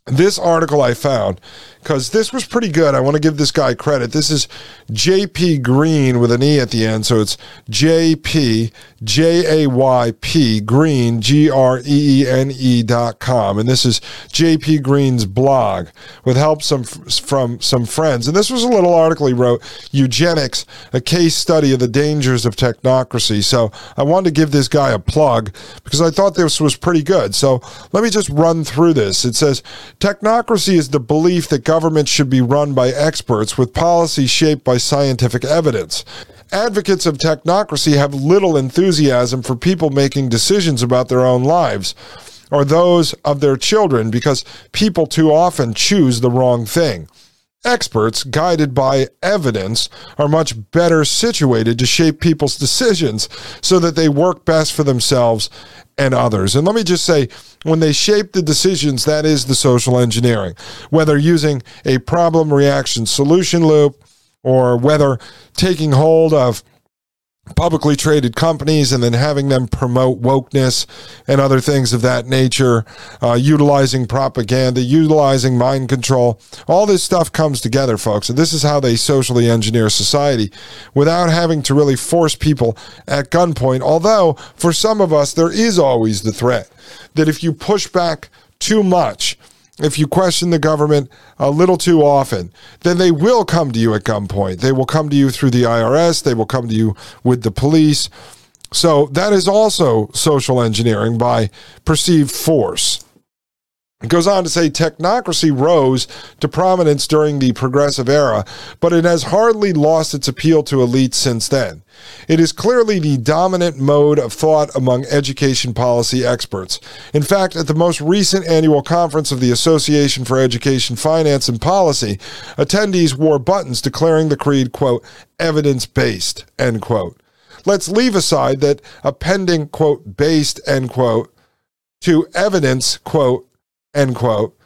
this article I found because this was pretty good. I want to give this guy credit. This is JP Greene with an E at the end. So it's JP, J A Y P, Green, G R E E N E dot com. And this is JP Greene's blog with help some, from some friends. And this was a little article he wrote Eugenics, a case study of the dangers of technocracy. So I wanted to give this guy a plug because I thought this was pretty good. So let me just run through this. It says technocracy is the belief that government should be run by experts with policy shaped by scientific evidence. Advocates of technocracy have little enthusiasm for people making decisions about their own lives or those of their children because people too often choose the wrong thing. Experts, guided by evidence, are much better situated to shape people's decisions so that they work best for themselves and others. And let me just say, when they shape the decisions, that is the social engineering. Whether using a problem reaction solution loop or whether taking hold of publicly traded companies and then having them promote wokeness and other things of that nature, uh, utilizing propaganda, utilizing mind control. All this stuff comes together, folks. And this is how they socially engineer society without having to really force people at gunpoint. Although, for some of us, there is always the threat that if you push back too much, if you question the government a little too often, then they will come to you at gunpoint. They will come to you through the IRS. They will come to you with the police. So that is also social engineering by perceived force. It goes on to say technocracy rose to prominence during the progressive era, but it has hardly lost its appeal to elites since then. It is clearly the dominant mode of thought among education policy experts. In fact, at the most recent annual conference of the Association for Education Finance and Policy, attendees wore buttons declaring the creed, quote, evidence based, end quote. Let's leave aside that appending, quote, based, end quote, to evidence, quote, end quote,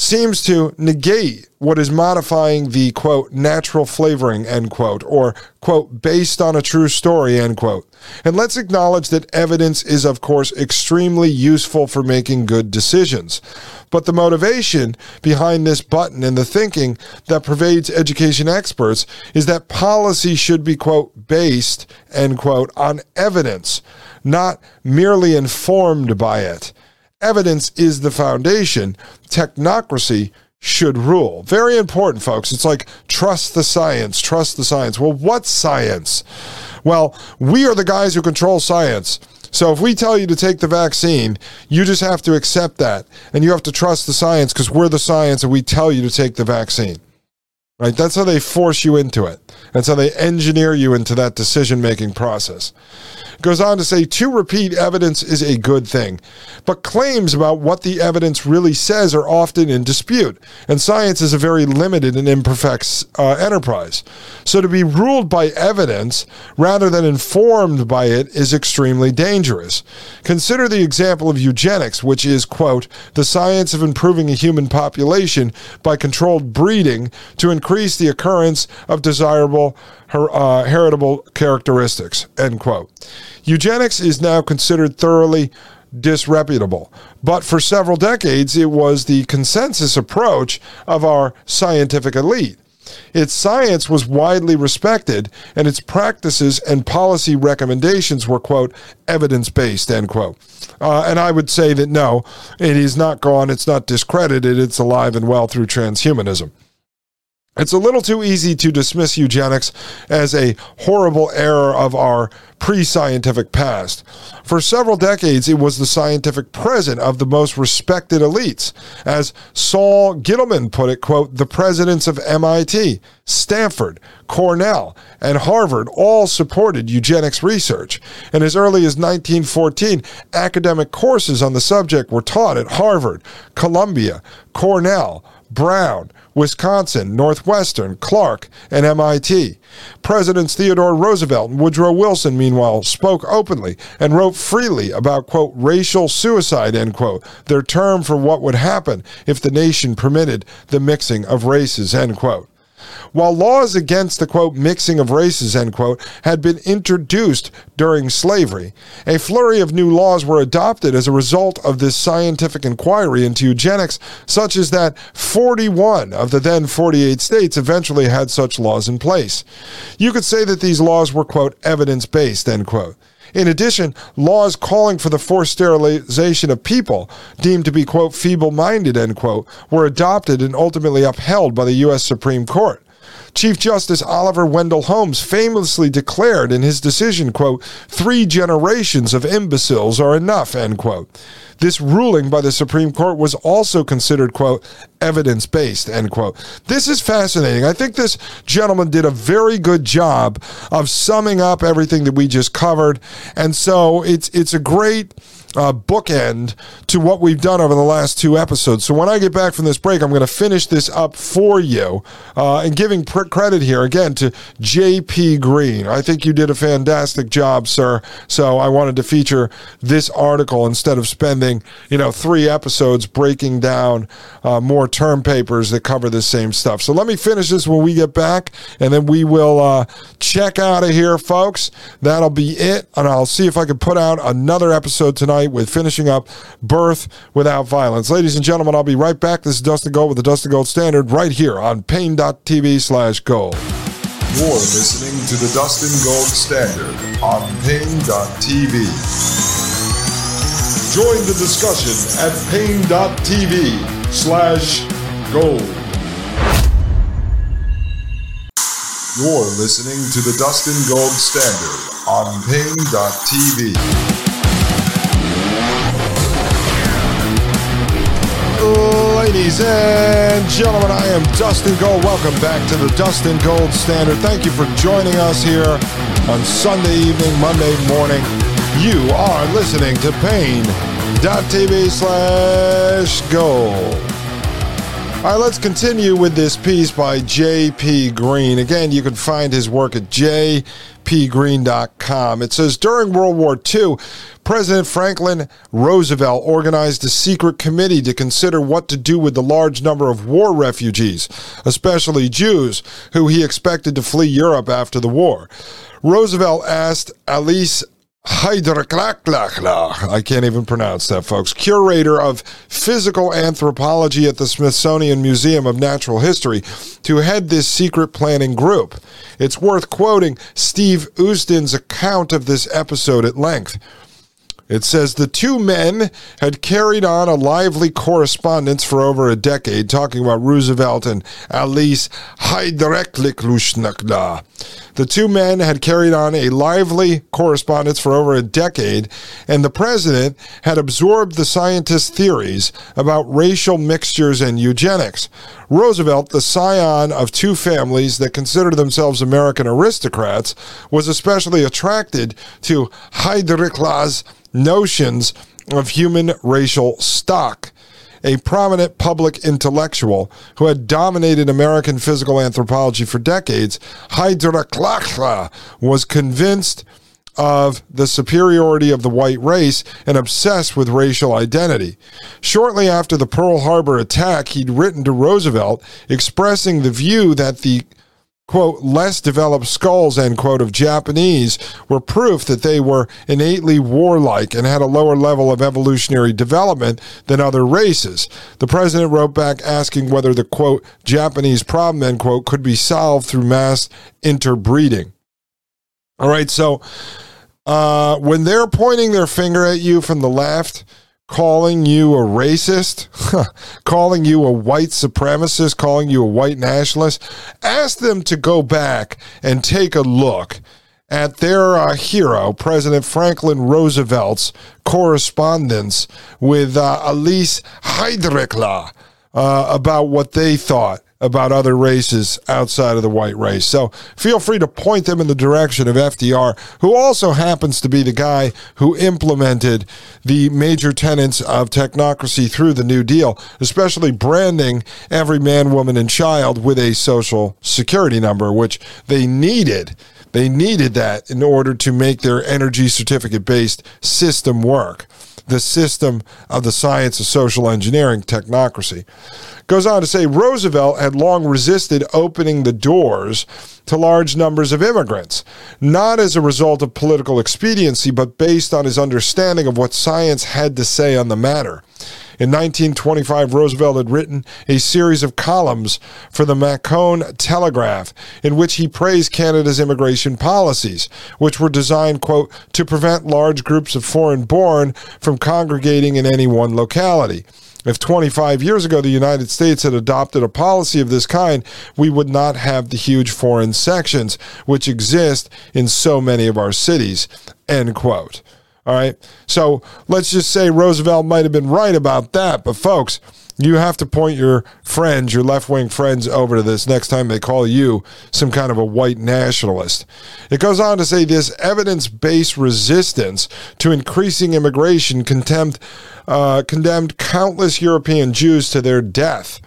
seems to negate what is modifying the quote natural flavoring end quote or quote based on a true story end quote. And let's acknowledge that evidence is of course extremely useful for making good decisions. But the motivation behind this button and the thinking that pervades education experts is that policy should be quote based end quote on evidence not merely informed by it evidence is the foundation. Technocracy should rule. Very important, folks. It's like trust the science, trust the science. Well, what science? Well, we are the guys who control science. So if we tell you to take the vaccine, you just have to accept that. And you have to trust the science because we're the science and we tell you to take the vaccine. Right? That's how they force you into it. That's how they engineer you into that decision making process. Goes on to say to repeat evidence is a good thing, but claims about what the evidence really says are often in dispute, and science is a very limited and imperfect uh, enterprise. So to be ruled by evidence rather than informed by it is extremely dangerous. Consider the example of eugenics, which is, quote, the science of improving a human population by controlled breeding to increase the occurrence of desirable her, uh, heritable characteristics, end quote. Eugenics is now considered thoroughly disreputable, but for several decades it was the consensus approach of our scientific elite. Its science was widely respected, and its practices and policy recommendations were, quote, evidence based, end quote. Uh, and I would say that no, it is not gone, it's not discredited, it's alive and well through transhumanism. It's a little too easy to dismiss eugenics as a horrible error of our pre scientific past. For several decades, it was the scientific present of the most respected elites. As Sol Gittleman put it, quote, the presidents of MIT, Stanford, Cornell, and Harvard all supported eugenics research. And as early as 1914, academic courses on the subject were taught at Harvard, Columbia, Cornell, Brown, Wisconsin, Northwestern, Clark, and MIT. Presidents Theodore Roosevelt and Woodrow Wilson, meanwhile, spoke openly and wrote freely about, quote, racial suicide, end quote, their term for what would happen if the nation permitted the mixing of races, end quote. While laws against the quote mixing of races end quote had been introduced during slavery. A flurry of new laws were adopted as a result of this scientific inquiry into eugenics, such as that 41 of the then 48 states eventually had such laws in place. You could say that these laws were quote evidence based end quote. In addition, laws calling for the forced sterilization of people deemed to be, quote, feeble minded, end quote, were adopted and ultimately upheld by the U.S. Supreme Court. Chief Justice Oliver Wendell Holmes famously declared in his decision, quote, three generations of imbeciles are enough, end quote. This ruling by the Supreme Court was also considered, quote, evidence based, end quote. This is fascinating. I think this gentleman did a very good job of summing up everything that we just covered. And so it's, it's a great, uh, bookend to what we've done over the last two episodes. So when I get back from this break, I'm going to finish this up for you uh, and giving pr- credit here again to JP Greene. I think you did a fantastic job, sir. So I wanted to feature this article instead of spending, you know, three episodes breaking down uh, more term papers that cover the same stuff. So let me finish this when we get back, and then we will uh, check out of here, folks. That'll be it, and I'll see if I can put out another episode tonight tonight with finishing up Birth Without Violence. Ladies and gentlemen, I'll be right back. This is Dustin Gold with the Dustin Gold Standard right here on Paine.tv slash gold. You're listening to the Dustin Gold Standard on Paine.tv. Join the discussion at Paine.tv slash gold. You're listening to the Dustin Gold Standard on Paine.tv. And gentlemen, I am Dustin Gold. Welcome back to the Dustin Gold Standard. Thank you for joining us here on Sunday evening, Monday morning. You are listening to Paine.tv slash gold. All right, let's continue with this piece by J.P. Greene. Again, you can find his work at jaypgreene.com. It says During World War II, President Franklin Roosevelt organized a secret committee to consider what to do with the large number of war refugees, especially Jews, who he expected to flee Europe after the war. Roosevelt asked Alice I can't even pronounce that, folks. Curator of Physical Anthropology at the Smithsonian Museum of Natural History to head this secret planning group. It's worth quoting Steve Usdin's account of this episode at length. It says the two men had carried on a lively correspondence for over a decade, talking about Roosevelt and Alice Heydrich The two men had carried on a lively correspondence for over a decade, and the president had absorbed the scientists' theories about racial mixtures and eugenics. Roosevelt, the scion of two families that considered themselves American aristocrats, was especially attracted to Heydrich's notions of human racial stock. A prominent public intellectual who had dominated American physical anthropology for decades, Heydrich was convinced of the superiority of the white race and obsessed with racial identity. Shortly after the Pearl Harbor attack, he'd written to Roosevelt expressing the view that the quote, less developed skulls, end quote, of Japanese were proof that they were innately warlike and had a lower level of evolutionary development than other races. The president wrote back asking whether the, quote, Japanese problem, end quote, could be solved through mass interbreeding. All right, so uh, when they're pointing their finger at you from the left, calling you a racist, calling you a white supremacist, calling you a white nationalist, ask them to go back and take a look at their uh, hero, President Franklin Roosevelt's correspondence with uh, Alice Heydrich uh, about what they thought about other races outside of the white race. So feel free to point them in the direction of FDR, who also happens to be the guy who implemented the major tenets of technocracy through the New Deal, especially branding every man, woman, and child with a social security number, which they needed. They needed that in order to make their energy certificate based system work. The system of the science of social engineering technocracy. Goes on to say Roosevelt had long resisted opening the doors to large numbers of immigrants, not as a result of political expediency, but based on his understanding of what science had to say on the matter. In 1925, Roosevelt had written a series of columns for the Macon Telegraph in which he praised Canada's immigration policies, which were designed, quote, to prevent large groups of foreign born from congregating in any one locality. If 25 years ago the United States had adopted a policy of this kind, we would not have the huge foreign sections which exist in so many of our cities. End quote. All right. So let's just say Roosevelt might have been right about that. But, folks, you have to point your friends, your left wing friends, over to this next time they call you some kind of a white nationalist. It goes on to say this evidence based resistance to increasing immigration condemned, uh, condemned countless European Jews to their death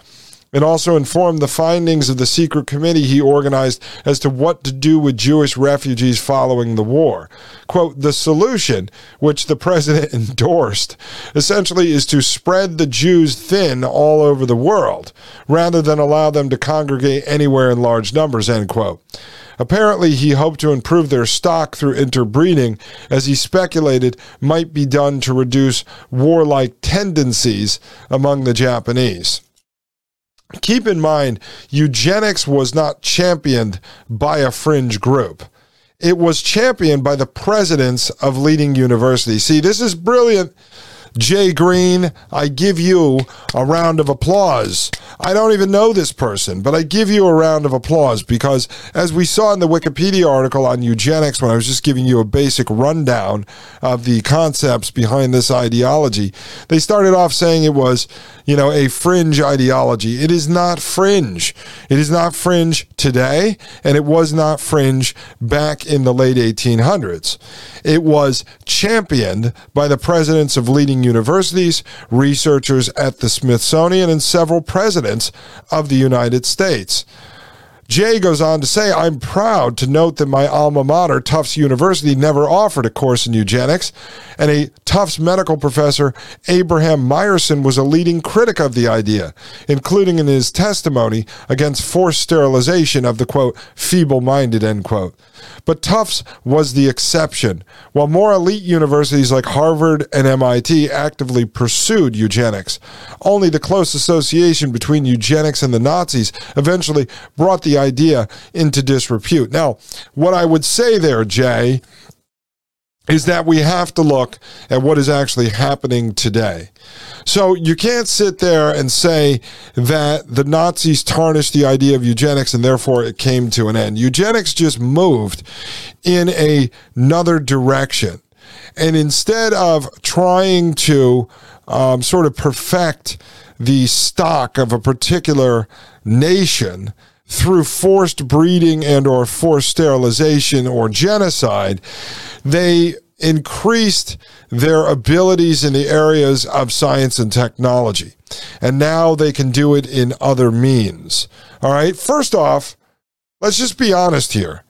and also informed the findings of the secret committee he organized as to what to do with Jewish refugees following the war. Quote, the solution, which the president endorsed, essentially is to spread the Jews thin all over the world, rather than allow them to congregate anywhere in large numbers, end quote. Apparently, he hoped to improve their stock through interbreeding, as he speculated might be done to reduce warlike tendencies among the Japanese. Keep in mind, eugenics was not championed by a fringe group. It was championed by the presidents of leading universities. See, this is brilliant Jay Greene, I give you a round of applause. I don't even know this person, but I give you a round of applause because, as we saw in the Wikipedia article on eugenics, when I was just giving you a basic rundown of the concepts behind this ideology, they started off saying it was, you know, a fringe ideology. It is not fringe. It is not fringe today, and it was not fringe back in the late 1800s. It was championed by the presidents of leading universities, researchers at the Smithsonian, and several presidents of the United States. Jay goes on to say, I'm proud to note that my alma mater, Tufts University, never offered a course in eugenics, and a Tufts medical professor, Abraham Myerson, was a leading critic of the idea, including in his testimony against forced sterilization of the quote, feeble minded, end quote. But Tufts was the exception. While more elite universities like Harvard and MIT actively pursued eugenics, only the close association between eugenics and the Nazis eventually brought the idea into disrepute. Now, what I would say there, Jay, is that we have to look at what is actually happening today. So you can't sit there and say that the Nazis tarnished the idea of eugenics and therefore it came to an end. Eugenics just moved in a, another direction. And instead of trying to um, sort of perfect the stock of a particular nation, through forced breeding and or forced sterilization or genocide they increased their abilities in the areas of science and technology and now they can do it in other means all right first off let's just be honest here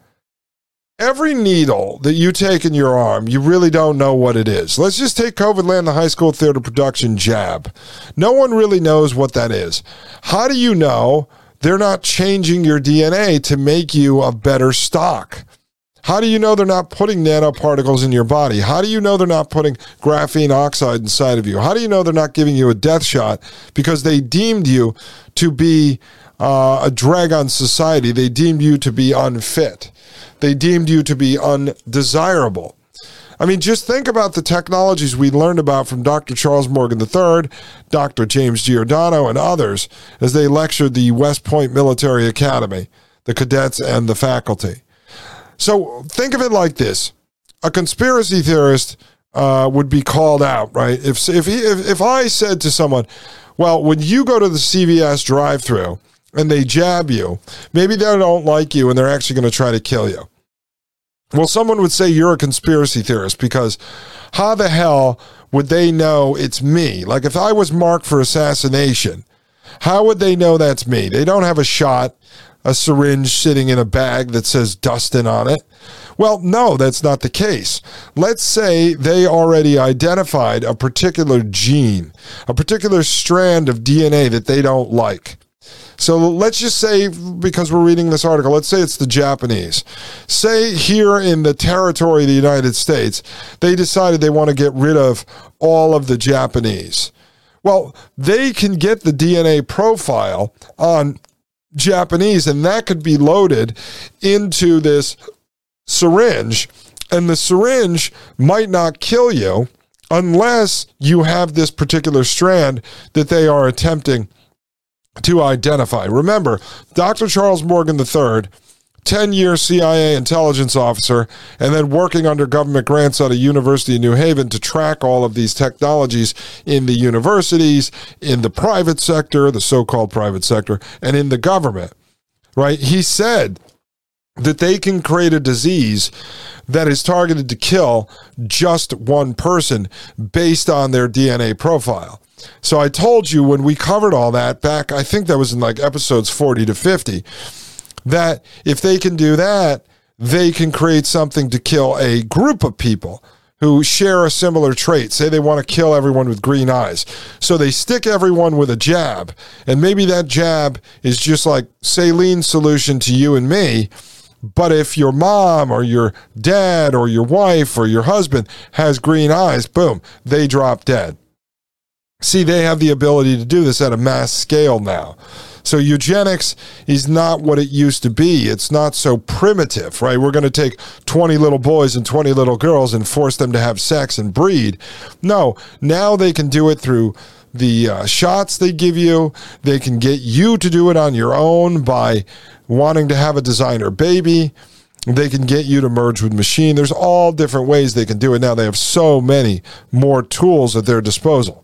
Every needle that you take in your arm, you really don't know what it is. Let's just take COVID land, the high school theater production jab. No one really knows what that is. How do you know they're not changing your DNA to make you a better stock. How do you know they're not putting nanoparticles in your body? How do you know they're not putting graphene oxide inside of you? How do you know they're not giving you a death shot because they deemed you to be uh, a drag on society? They deemed you to be unfit. They deemed you to be undesirable. I mean, just think about the technologies we learned about from Dr. Charles Morgan III, Dr. James Giordano, and others as they lectured the West Point Military Academy, the cadets, and the faculty. So think of it like this a conspiracy theorist uh, would be called out, right? If, if, he, if, if I said to someone, well, when you go to the CVS drive through and they jab you, maybe they don't like you and they're actually going to try to kill you. Well, someone would say you're a conspiracy theorist because how the hell would they know it's me? Like if I was marked for assassination, how would they know that's me? They don't have a shot. a syringe sitting in a bag that says Dustin on it. Well, no, that's not the case. Let's say they already identified a particular gene, a particular strand of DNA that they don't like. So let's just say, because we're reading this article, let's say it's the Japanese. Say here in the territory of the United States, they decided they want to get rid of all of the Japanese. Well, they can get the DNA profile on Japanese, and that could be loaded into this syringe. And the syringe might not kill you unless you have this particular strand that they are attempting to identify. Remember, Dr. Charles Morgan III, 10 year CIA intelligence officer, and then working under government grants at a university in New Haven to track all of these technologies in the universities, in the private sector, the so called private sector, and in the government. Right? He said that they can create a disease that is targeted to kill just one person based on their DNA profile. So I told you when we covered all that back, I think that was in like episodes 40 to 50, that if they can do that, they can create something to kill a group of people who share a similar trait. Say they want to kill everyone with green eyes. So they stick everyone with a jab. And maybe that jab is just like saline solution to you and me. But if your mom or your dad or your wife or your husband has green eyes, boom, they drop dead. See, they have the ability to do this at a mass scale now. So eugenics is not what it used to be. It's not so primitive, right? We're going to take 20 little boys and 20 little girls and force them to have sex and breed. No, now they can do it through the uh, shots they give you. They can get you to do it on your own by wanting to have a designer baby. They can get you to merge with machine. There's all different ways they can do it now. They have so many more tools at their disposal.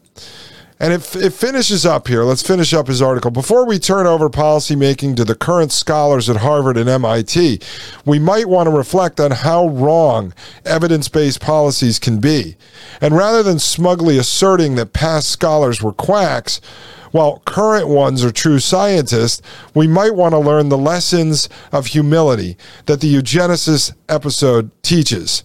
And it, it finishes up here. Let's finish up his article. Before we turn over policymaking to the current scholars at Harvard and MIT, we might want to reflect on how wrong evidence based policies can be. And rather than smugly asserting that past scholars were quacks, while current ones are true scientists, we might want to learn the lessons of humility that the eugenesis episode teaches.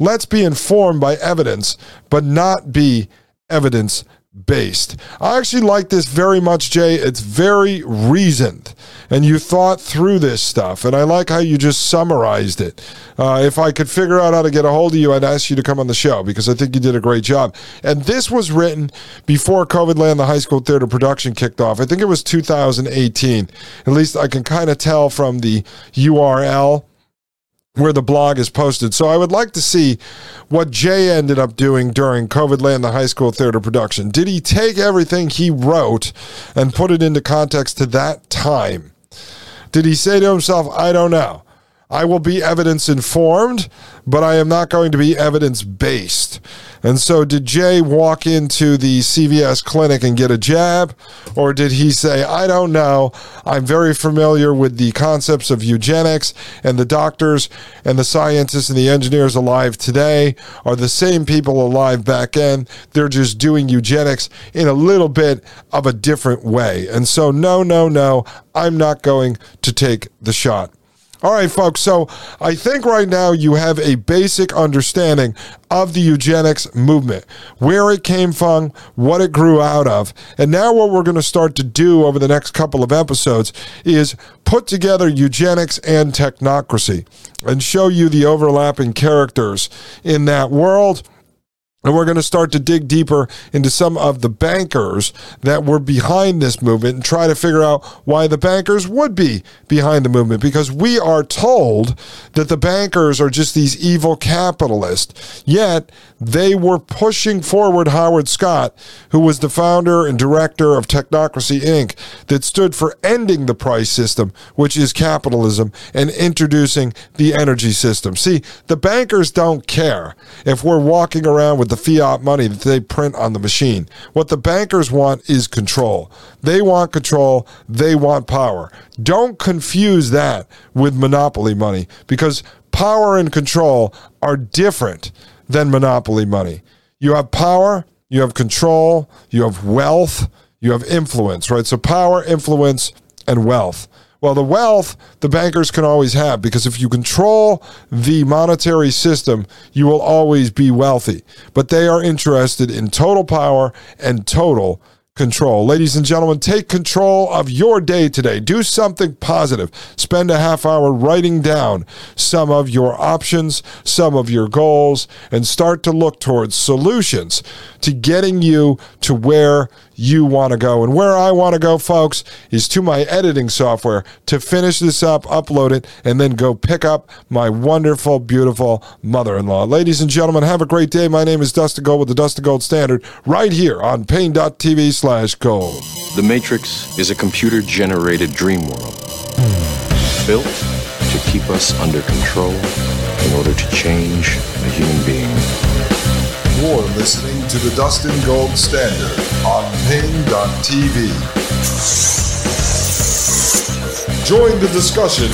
Let's be informed by evidence, but not be evidence based. I actually like this very much, Jay. It's very reasoned, and you thought through this stuff, and I like how you just summarized it. Uh, if I could figure out how to get a hold of you, I'd ask you to come on the show because I think you did a great job. And this was written before COVID Land, the high school theater production kicked off. I think it was 2018. At least I can kind of tell from the URL where the blog is posted. So I would like to see what Jay ended up doing during COVID Land, the high school theater production. Did he take everything he wrote and put it into context to that time? Did he say to himself, I don't know. I will be evidence informed, but I am not going to be evidence based. And so, did Jay walk into the CVS clinic and get a jab? Or did he say, I don't know. I'm very familiar with the concepts of eugenics, and the doctors and the scientists and the engineers alive today are the same people alive back then. They're just doing eugenics in a little bit of a different way. And so, no, no, no, I'm not going to take the shot. All right, folks. So I think right now you have a basic understanding of the eugenics movement, where it came from, what it grew out of. And now, what we're going to start to do over the next couple of episodes is put together eugenics and technocracy and show you the overlapping characters in that world and we're going to start to dig deeper into some of the bankers that were behind this movement and try to figure out why the bankers would be behind the movement. Because we are told that the bankers are just these evil capitalists. Yet they were pushing forward Howard Scott, who was the founder and director of Technocracy Inc., that stood for ending the price system, which is capitalism, and introducing the energy system. See, the bankers don't care if we're walking around with the fiat money that they print on the machine. What the bankers want is control. They want control, they want power. Don't confuse that with monopoly money because power and control are different than monopoly money. You have power, you have control, you have wealth, you have influence, right? So power, influence, and wealth. Well, the wealth the bankers can always have because if you control the monetary system, you will always be wealthy. But they are interested in total power and total control. Ladies and gentlemen, take control of your day today. Do something positive. Spend a half hour writing down some of your options, some of your goals, and start to look towards solutions to getting you to where you want to go. And where I want to go, folks, is to my editing software to finish this up, upload it, and then go pick up my wonderful, beautiful mother in law. Ladies and gentlemen, have a great day. My name is Dustin Gold with the Dustin Gold Standard right here on Paine.tv slash gold. The Matrix is a computer generated dream world built to keep us under control in order to change a human being. You're listening to the Dustin Gold Standard on Paine.tv. Join the discussion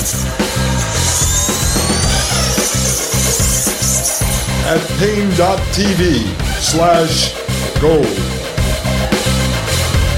at Paine.tv slash gold.